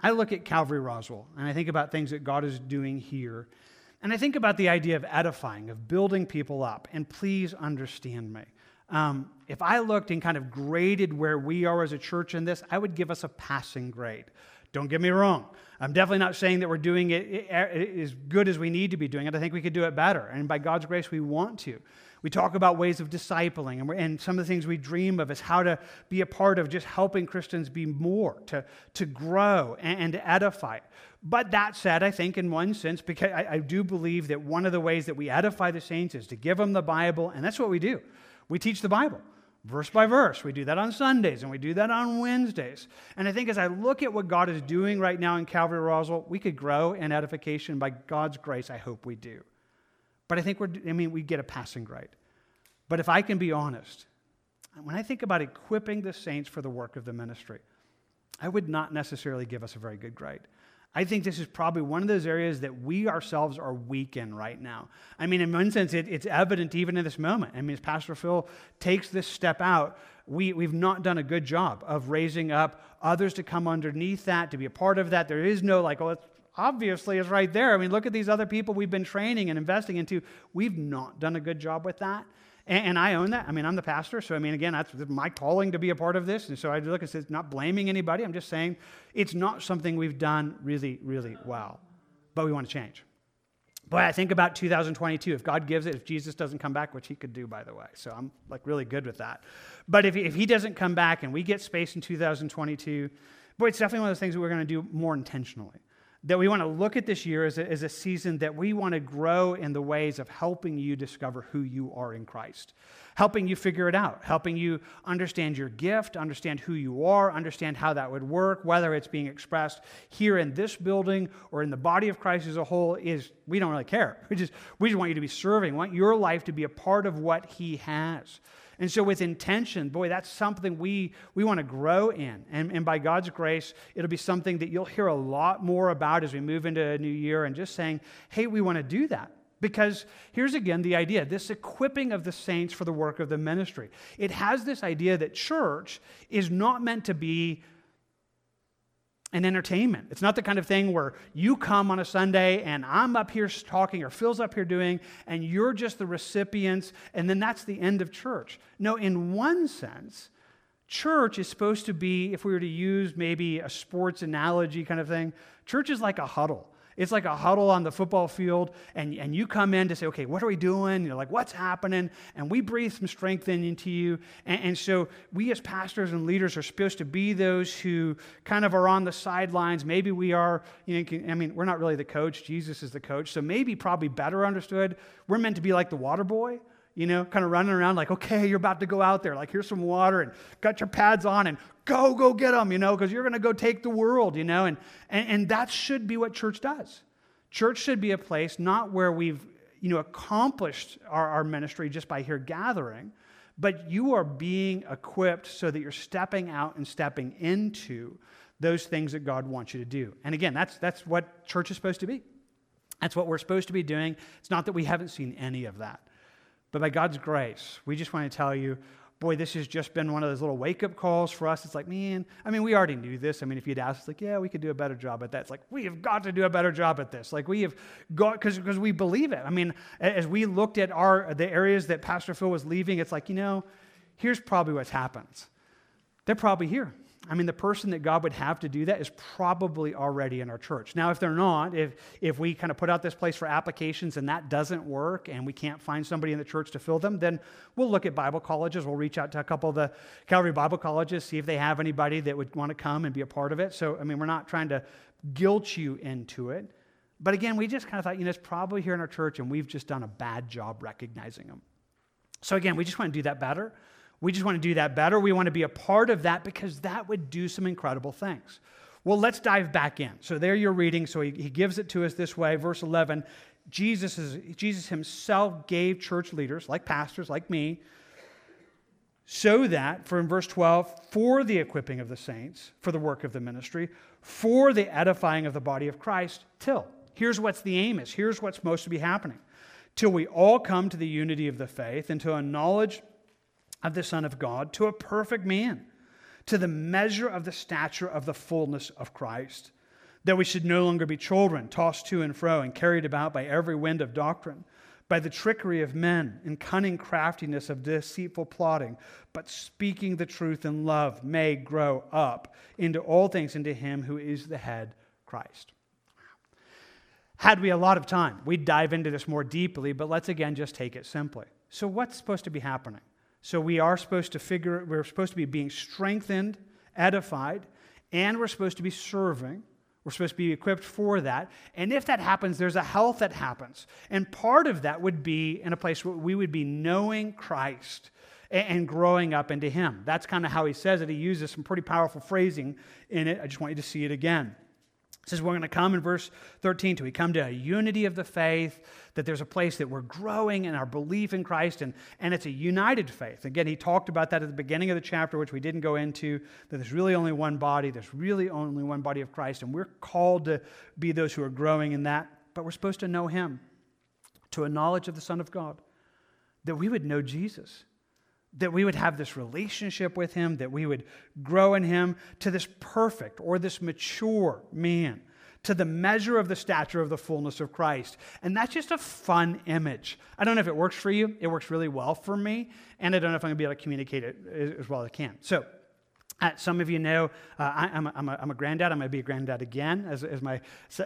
I look at Calvary Roswell and I think about things that God is doing here. And I think about the idea of edifying, of building people up. And please understand me. Um, if I looked and kind of graded where we are as a church in this, I would give us a passing grade. Don't get me wrong. I'm definitely not saying that we're doing it as good as we need to be doing it. I think we could do it better. And by God's grace, we want to. We talk about ways of discipling, and, and, some of the things we dream of is how to be a part of just helping Christians be more, to, to grow and, and to edify. But that said, I think in one sense, because I, I do believe that one of the ways that we edify the saints is to give them the Bible, and that's what we do. We teach the Bible verse by verse. We do that on Sundays and we do that on Wednesdays. And I think as I look at what God is doing right now in Calvary Roswell, we could grow in edification by God's grace. I hope we do. But I think we're, I mean, we get a passing grade. But if I can be honest, when I think about equipping the saints for the work of the ministry, I would not necessarily give us a very good grade. I think this is probably one of those areas that we ourselves are weak in right now. I mean, in one sense, it, it's evident even in this moment. I mean, as Pastor Phil takes this step out, we, we've not done a good job of raising up others to come underneath that, to be a part of that. There is no like, oh, it's, obviously is right there. I mean, look at these other people we've been training and investing into. We've not done a good job with that. And, and, I own that. I mean, I'm the pastor. So, I mean, again, that's my calling to be a part of this. And so I look and say, not blaming anybody. I'm just saying it's not something we've done really, really well. But we want to change. Boy, I think about 2022. If God gives it, if Jesus doesn't come back, which he could do, by the way. So I'm like really good with that. But if, if he doesn't come back and we get space in 2022, boy, it's definitely one of those things that we're going to do more intentionally that we want to look at this year as a, as a season that we want to grow in the ways of helping you discover who you are in Christ, helping you figure it out, helping you understand your gift, understand who you are, understand how that would work, whether it's being expressed here in this building or in the body of Christ as a whole. Is we don't really care. We just we just want you to be serving, we want your life to be a part of what He has. And so, with intention, boy, that's something we, we want to grow in. And, and by God's grace, it'll be something that you'll hear a lot more about as we move into a new year and just saying, hey, we want to do that. Because here's again the idea this equipping of the saints for the work of the ministry. It has this idea that church is not meant to be and entertainment. It's not the kind of thing where you come on a Sunday and I'm up here talking or Phil's up here doing, and you're just the recipients, and then that's the end of church. No, in one sense, church is supposed to be, if we were to use maybe a sports analogy kind of thing, church is like a huddle. It's like a huddle on the football field, and, and you come in to say, okay, what are we doing? You're like, what's happening? And we breathe some strength into you. And, and so we as pastors and leaders are supposed to be those who kind of are on the sidelines. Maybe we are, you know, I mean, we're not really the coach. Jesus is the coach. So maybe probably better understood, we're meant to be like the water boy you know, kind of running around like, okay, you're about to go out there. Like, here's some water and got your pads on and go, go get them, you know, because you're going to go take the world, you know. And, and, and that should be what church does. Church should be a place not where we've, you know, accomplished our, our ministry just by here gathering, but you are being equipped so that you're stepping out and stepping into those things that God wants you to do. And again, that's, that's what church is supposed to be. That's what we're supposed to be doing. It's not that we haven't seen any of that. But by God's grace, we just want to tell you, boy, this has just been one of those little wake up calls for us. It's like, man, I mean, we already knew this. I mean, if you'd asked, like, yeah, we could do a better job at that. It's like, we have got to do a better job at this. Like, we have got, because we believe it. I mean, as we looked at our the areas that Pastor Phil was leaving, it's like, you know, here's probably what's happened. They're probably here. I mean, the person that God would have to do that is probably already in our church. Now, if they're not, if, if we kind of put out this place for applications and that doesn't work and we can't find somebody in the church to fill them, then we'll look at Bible colleges. We'll reach out to a couple of the Calvary Bible colleges, see if they have anybody that would want to come and be a part of it. So, I mean, we're not trying to guilt you into it. But again, we just kind of thought, you know, it's probably here in our church and we've just done a bad job recognizing them. So, again, we just want to do that better. We just want to do that better. We want to be a part of that because that would do some incredible things. Well, let's dive back in. So there you're reading. So he, he gives it to us this way. Verse 11 Jesus, is, Jesus himself gave church leaders, like pastors, like me, so that, for in verse 12, for the equipping of the saints, for the work of the ministry, for the edifying of the body of Christ, till. Here's what's the aim is. Here's what's supposed to be happening. Till we all come to the unity of the faith and to a knowledge of the Son of God to a perfect man, to the measure of the stature of the fullness of Christ, that we should no longer be children, tossed to and fro and carried about by every wind of doctrine, by the trickery of men and cunning craftiness of deceitful plotting, but speaking the truth in love may grow up into all things into him who is the head, Christ. Had we a lot of time, we'd dive into this more deeply, but let's again just take it simply. So, what's supposed to be happening? So we are supposed to figure, we're supposed to be being strengthened, edified, and we're supposed to be serving. We're supposed to be equipped for that. And if that happens, there's a health that happens. And part of that would be in a place where we would be knowing Christ and growing up into Him. That's kind of how he says it. He uses some pretty powerful phrasing in it. I just want you to see it again. Says we're going to come in verse 13 to we come to a unity of the faith, that there's a place that we're growing in our belief in Christ, and, and it's a united faith. Again, he talked about that at the beginning of the chapter, which we didn't go into, that there's really only one body, there's really only one body of Christ, and we're called to be those who are growing in that, but we're supposed to know him to a knowledge of the Son of God, that we would know Jesus that we would have this relationship with him, that we would grow in him to this perfect or this mature man, to the measure of the stature of the fullness of Christ. And that's just a fun image. I don't know if it works for you. It works really well for me. And I don't know if I'm to be able to communicate it as well as I can. So, uh, some of you know uh, I, am a, I'm, a, I'm a granddad. I'm going to be a granddad again as, as my,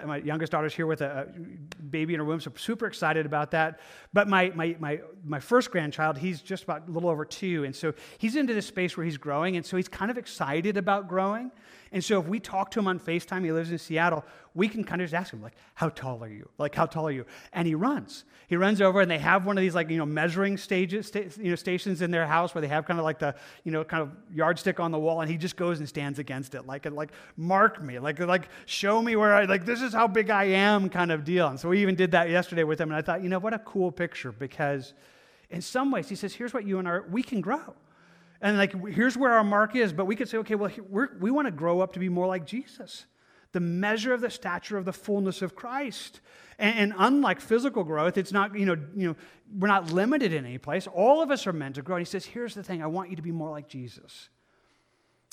my youngest daughter's here with a, a, baby in her womb. So super excited about that. But my, my, my, my first grandchild, he's just about a little over two. And so he's into this space where he's growing. And so he's kind of excited about growing. And so if we talk to him on FaceTime, he lives in Seattle, we can kind of just ask him, like, how tall are you? Like, how tall are you? And he runs. He runs over and they have one of these, like, you know, measuring stages, sta- you know, stations in their house where they have kind of like the, you know, kind of yardstick on the wall. And he just goes and stands against it, like, like, mark me, like, like, show me where I, like, this is how big I am kind of deal. And so we even did that yesterday with him. And I thought, you know, what a cool picture because in some ways, he says, here's what you and I, we can grow. And like, here's where our mark is. But we could say, okay, well, we want to grow up to be more like Jesus, the measure of the stature of the fullness of Christ. And, and, unlike physical growth, it's not, you know, you know, we're not limited in any place. All of us are meant to grow. And he says, here's the thing I want you to be more like Jesus.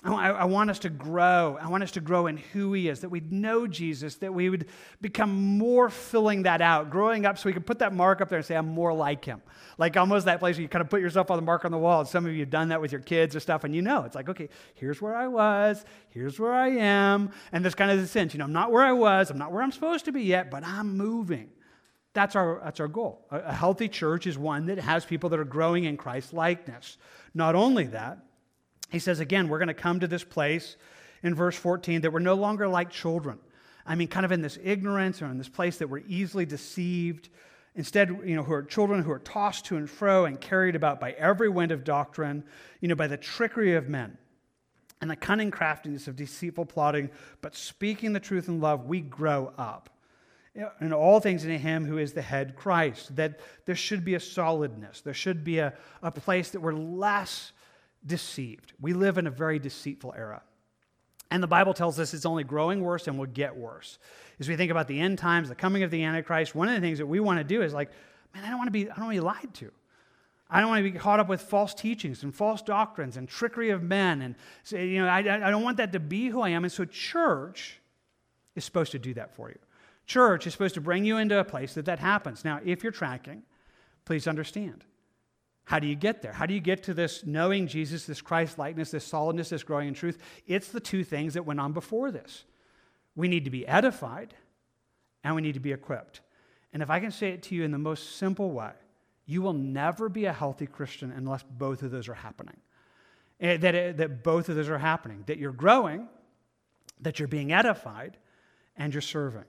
I, I want us to grow. I want us to grow in who He is, that we'd know Jesus, that we would become more filling that out, growing up so we can put that mark up there and say, I'm more like Him. Like almost that place where you kind of put yourself on the mark on the wall. And some of you have done that with your kids or stuff, and you know, it's like, okay, here's where I was, here's where I am. And there's kind of the sense, you know, I'm not where I was, I'm not where I'm supposed to be yet, but I'm moving. That's our, that's our goal. A, a healthy church is one that has people that are growing in Christ likeness. Not only that, he says again, we're going to come to this place in verse 14 that we're no longer like children. I mean, kind of in this ignorance or in this place that we're easily deceived. Instead, you know, who are children who are tossed to and fro and carried about by every wind of doctrine, you know, by the trickery of men and the cunning craftiness of deceitful plotting, but speaking the truth in love, we grow up. In all things in Him who is the head, Christ, that there should be a solidness. There should be a, a place that we're less deceived. We live in a very deceitful era. And the Bible tells us it's only growing worse and will get worse. As we think about the end times, the coming of the Antichrist, one of the things that we want to do is like, man, I don't want to be, I don't want to be lied to. I don't want to be caught up with false teachings and false doctrines and trickery of men. And, say, you know, I, I don't want that to be who I am. And so, church is supposed to do that for you. Church is supposed to bring you into a place that that happens. Now, if you're tracking, please understand how do you get there? How do you get to this knowing Jesus, this Christ likeness, this solidness, this growing in truth? It's the two things that went on before this. We need to be edified and we need to be equipped. And if I can say it to you in the most simple way, you will never be a healthy Christian unless both of those are happening. Eh, that, it, that both of those are happening. That you're growing, that you're being edified, and you're serving.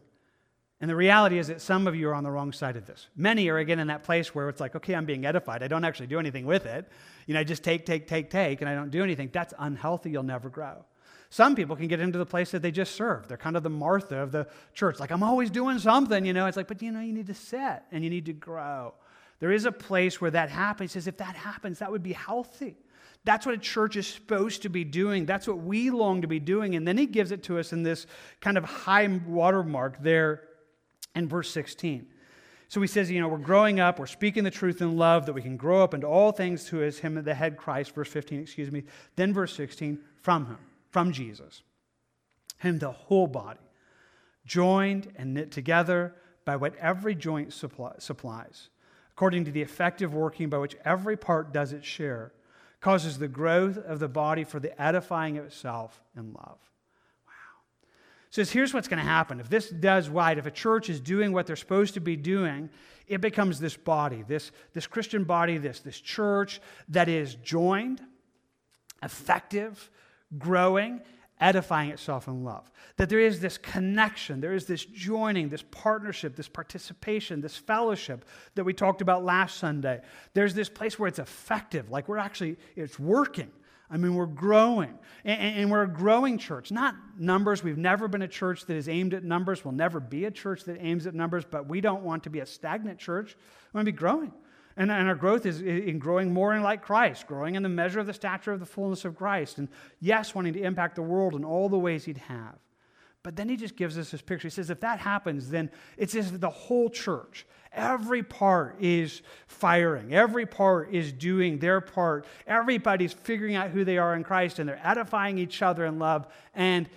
And the reality is that some of you are on the wrong side of this. Many are again in that place where it's like, okay, I'm being edified. I don't actually do anything with it. You know, I just take, take, take, take, and I don't do anything. That's unhealthy. You'll never grow. Some people can get into the place that they just serve. They're kind of the Martha of the church. Like, I'm always doing something, you know. It's like, but you know, you need to sit and you need to grow. There is a place where that happens. He says, if that happens, that would be healthy. That's what a church is supposed to be doing. That's what we long to be doing. And then he gives it to us in this kind of high watermark there in verse 16. So he says, you know, we're growing up, we're speaking the truth in love, that we can grow up into all things to his, him, the head Christ, verse 15, excuse me. Then verse 16, from him, from Jesus. Him, the whole body, joined and knit together by what every joint supply, supplies, according to the effective working by which every part does its share, causes the growth of the body for the edifying of itself in love says here's what's going to happen. If this does right, if a church is doing what they're supposed to be doing, it becomes this body, this, this Christian body, this, this church that is joined, effective, growing, edifying itself in love. That there is this connection, there is this joining, this partnership, this participation, this fellowship that we talked about last Sunday. There's this place where it's effective, like we're actually, it's working. I mean, we're growing. And, and, we're a growing church, not numbers. We've never been a church that is aimed at numbers. We'll never be a church that aims at numbers, but we don't want to be a stagnant church. We want to be growing. And, and our growth is in growing more in like Christ, growing in the measure of the stature of the fullness of Christ. And yes, wanting to impact the world in all the ways He'd have. But then He just gives us this picture. He says, if that happens, then it's as if the whole church Every part is firing. Every part is doing their part. Everybody's figuring out who they are in Christ and they're edifying each other in love. And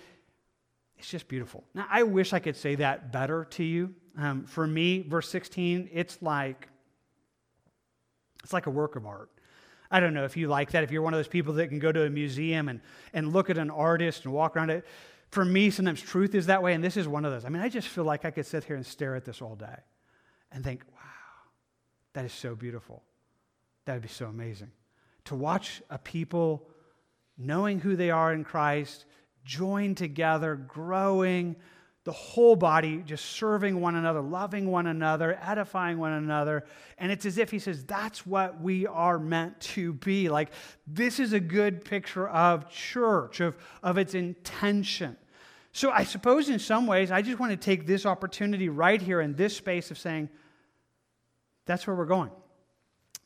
it's just beautiful. Now, I wish I could say that better to you. Um, for me, verse 16, it's like it's like a work of art. I don't know if you like that, if you're one of those people that can go to a museum and, and look at an artist and walk around it. For me, sometimes truth is that way, and this is one of those. I mean, I just feel like I could sit here and stare at this all day and think, wow, that is so beautiful. That would be so amazing. To watch a people knowing who they are in Christ, join together, growing, the whole body just serving one another, loving one another, edifying one another. And it's as if he says, that's what we are meant to be. Like, this is a good picture of church, of, of its intention. So, I suppose in some ways, I just want to take this opportunity right here in this space of saying, that's where we're going.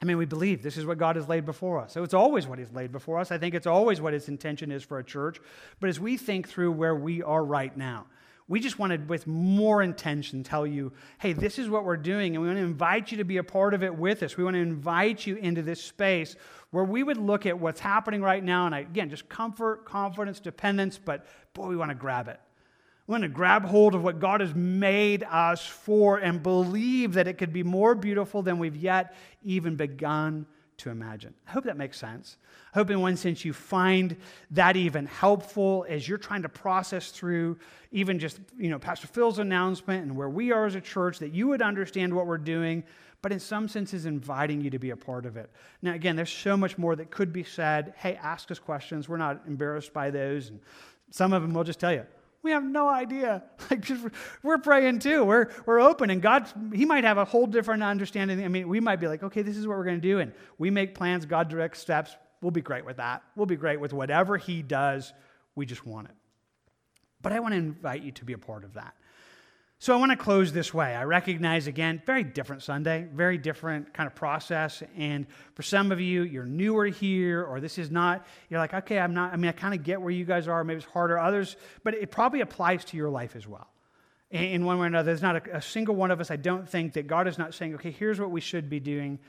I mean, we believe this is what God has laid before us. So it's always what He's laid before us. I think it's always what His intention is for a church. But as we think through where we are right now, we just wanted, with more intention, tell you, hey, this is what we're doing, and we want to invite you to be a part of it with us. We want to invite you into this space where we would look at what's happening right now, and again, just comfort, confidence, dependence, but boy, we want to grab it. We want to grab hold of what God has made us for and believe that it could be more beautiful than we've yet even begun to imagine. I hope that makes sense. I hope, in one sense, you find that even helpful as you're trying to process through even just, you know, Pastor Phil's announcement and where we are as a church, that you would understand what we're doing, but in some senses, inviting you to be a part of it. Now, again, there's so much more that could be said. Hey, ask us questions. We're not embarrassed by those. And some of them we'll just tell you, we have no idea. Like just, we're praying too. We're, we're open, and God, He might have a whole different understanding. I mean, we might be like, okay, this is what we're going to do, and we make plans. God directs steps. We'll be great with that. We'll be great with whatever He does. We just want it. But I want to invite you to be a part of that. So I want to close this way. I recognize again, very different Sunday, very different kind of process. And for some of you, you're newer here, or this is not, you're like, okay, I'm not, I mean, I kind of get where you guys are. Maybe it's harder. Others, but it probably applies to your life as well. In one way or another, there's not a, a single one of us, I don't think, that God is not saying, okay, here's what we should be doing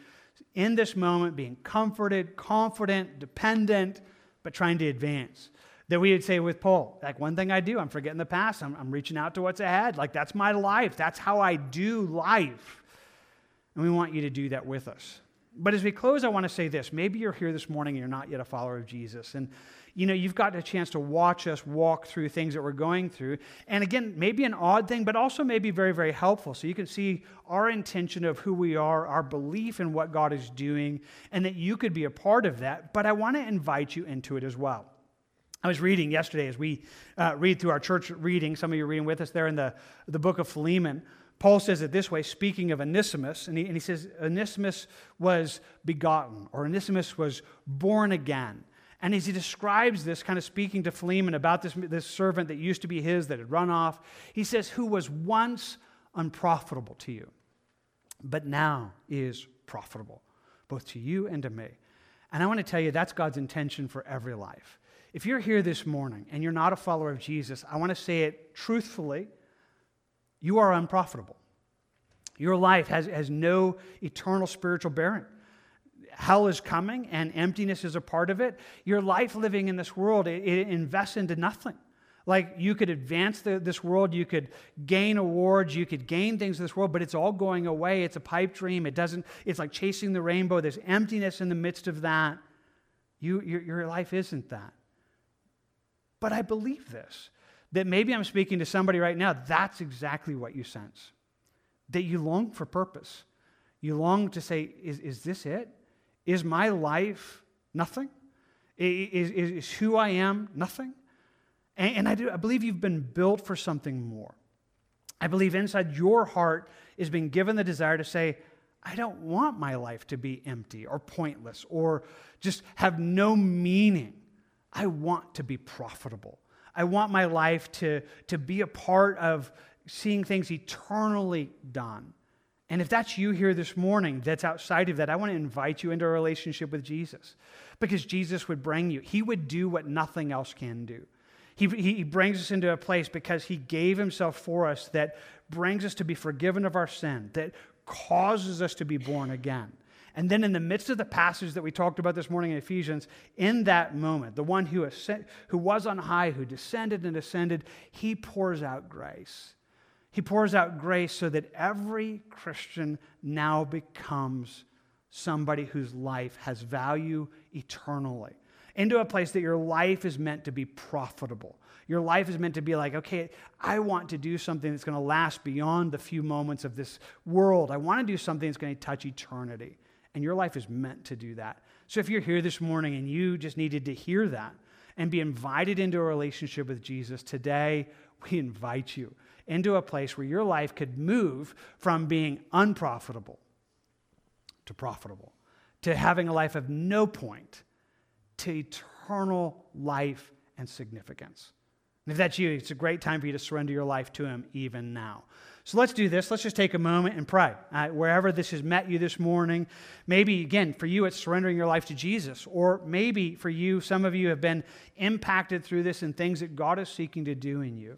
in this moment, being comforted, confident, dependent, but trying to advance that we would say with Paul, like one thing I do, I'm forgetting the past, I'm, I'm reaching out to what's ahead. Like that's my life, that's how I do life. And we want you to do that with us. But as we close, I want to say this. Maybe you're here this morning and you're not yet a follower of Jesus. And you know, you've got a chance to watch us walk through things that we're going through. And again, maybe an odd thing, but also maybe very, very helpful. So you can see our intention of who we are, our belief in what God is doing, and that you could be a part of that. But I want to invite you into it as well. I was reading yesterday as we uh, read through our church reading, some of you are reading with us there in the, the book of Philemon. Paul says it this way, speaking of Onesimus, and he, and he says Onesimus was begotten, or Onesimus was born again. And as he describes this, kind of speaking to Philemon about this, this servant that used to be his that had run off, he says, Who was once unprofitable to you, but now is profitable, both to you and to me. And I want to tell you that's God's intention for every life. If you're here this morning and you're not a follower of Jesus, I want to say it truthfully you are unprofitable. Your life has, has no eternal spiritual bearing. Hell is coming and emptiness is a part of it. Your life living in this world, it, it invests into nothing. Like you could advance the, this world, you could gain awards, you could gain things in this world, but it's all going away. It's a pipe dream. It doesn't, it's like chasing the rainbow. There's emptiness in the midst of that. You, your, your life isn't that. But I believe this that maybe I'm speaking to somebody right now. That's exactly what you sense. That you long for purpose. You long to say, Is, is this it? Is my life nothing? Is, is, is who I am nothing? And, and I, do, I believe you've been built for something more. I believe inside your heart is being given the desire to say, I don't want my life to be empty or pointless or just have no meaning. I want to be profitable. I want my life to, to be a part of seeing things eternally done. And if that's you here this morning, that's outside of that, I want to invite you into a relationship with Jesus because Jesus would bring you. He would do what nothing else can do. He, he brings us into a place because he gave himself for us that brings us to be forgiven of our sin, that causes us to be born again. And then, in the midst of the passage that we talked about this morning in Ephesians, in that moment, the one who, ascend, who was on high, who descended and ascended, he pours out grace. He pours out grace so that every Christian now becomes somebody whose life has value eternally. Into a place that your life is meant to be profitable. Your life is meant to be like, okay, I want to do something that's going to last beyond the few moments of this world. I want to do something that's going to touch eternity. And your life is meant to do that. So if you're here this morning and you just needed to hear that and be invited into a relationship with Jesus, today we invite you into a place where your life could move from being unprofitable to profitable, to having a life of no point, to eternal life and significance. And if that's you, it's a great time for you to surrender your life to Him even now. So let's do this. Let's just take a moment and pray. Uh, wherever this has met you this morning, maybe again, for you, it's surrendering your life to Jesus. Or maybe for you, some of you have been impacted through this and things that God is seeking to do in you.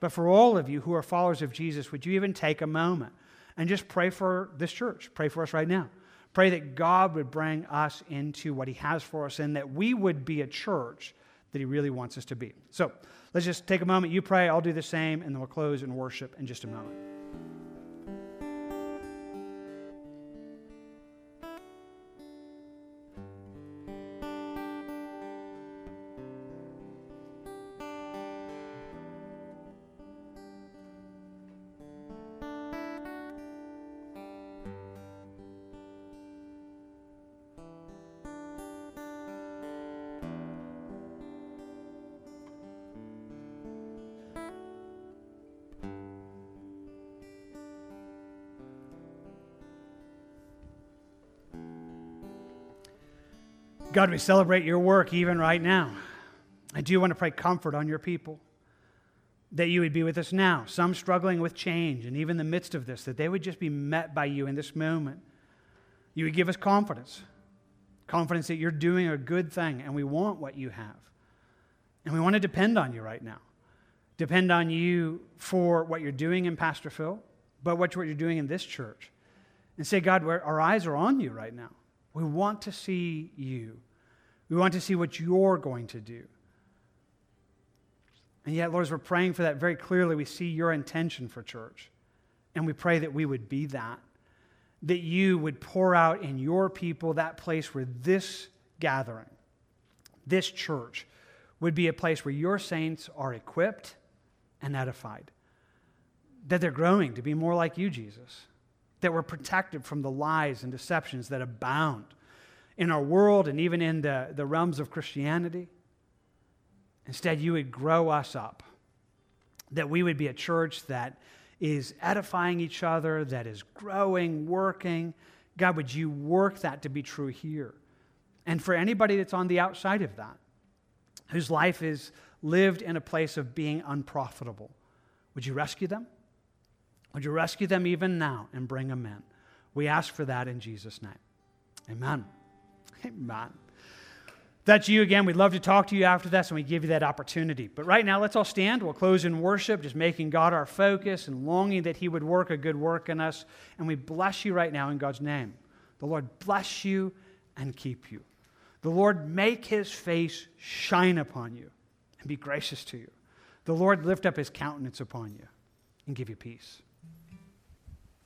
But for all of you who are followers of Jesus, would you even take a moment and just pray for this church? Pray for us right now. Pray that God would bring us into what He has for us and that we would be a church that He really wants us to be. So let's just take a moment. You pray, I'll do the same, and then we'll close in worship in just a moment. God, we celebrate your work even right now. I do want to pray comfort on your people, that you would be with us now, some struggling with change, and even in the midst of this, that they would just be met by you in this moment. You would give us confidence confidence that you're doing a good thing, and we want what you have. And we want to depend on you right now. Depend on you for what you're doing in Pastor Phil, but what you're doing in this church. And say, God, our eyes are on you right now. We want to see you. We want to see what you're going to do. And yet, Lord, as we're praying for that very clearly, we see your intention for church. And we pray that we would be that. That you would pour out in your people that place where this gathering, this church, would be a place where your saints are equipped and edified. That they're growing to be more like you, Jesus that we're protected from the lies and deceptions that abound in our world and even in the, the realms of Christianity. Instead, you would grow us up, that we would be a church that is edifying each other, that is growing, working. God, would you work that to be true here? And for anybody that's on the outside of that, whose life is lived in a place of being unprofitable, would you rescue them? Would you rescue them even now and bring them in? We ask for that in Jesus' name. Amen. Amen. That's you again. We'd love to talk to you after this, and we give you that opportunity. But right now, let's all stand. We'll close in worship, just making God our focus and longing that He would work a good work in us. And we bless you right now in God's name. The Lord bless you and keep you. The Lord make His face shine upon you and be gracious to you. The Lord lift up His countenance upon you and give you peace.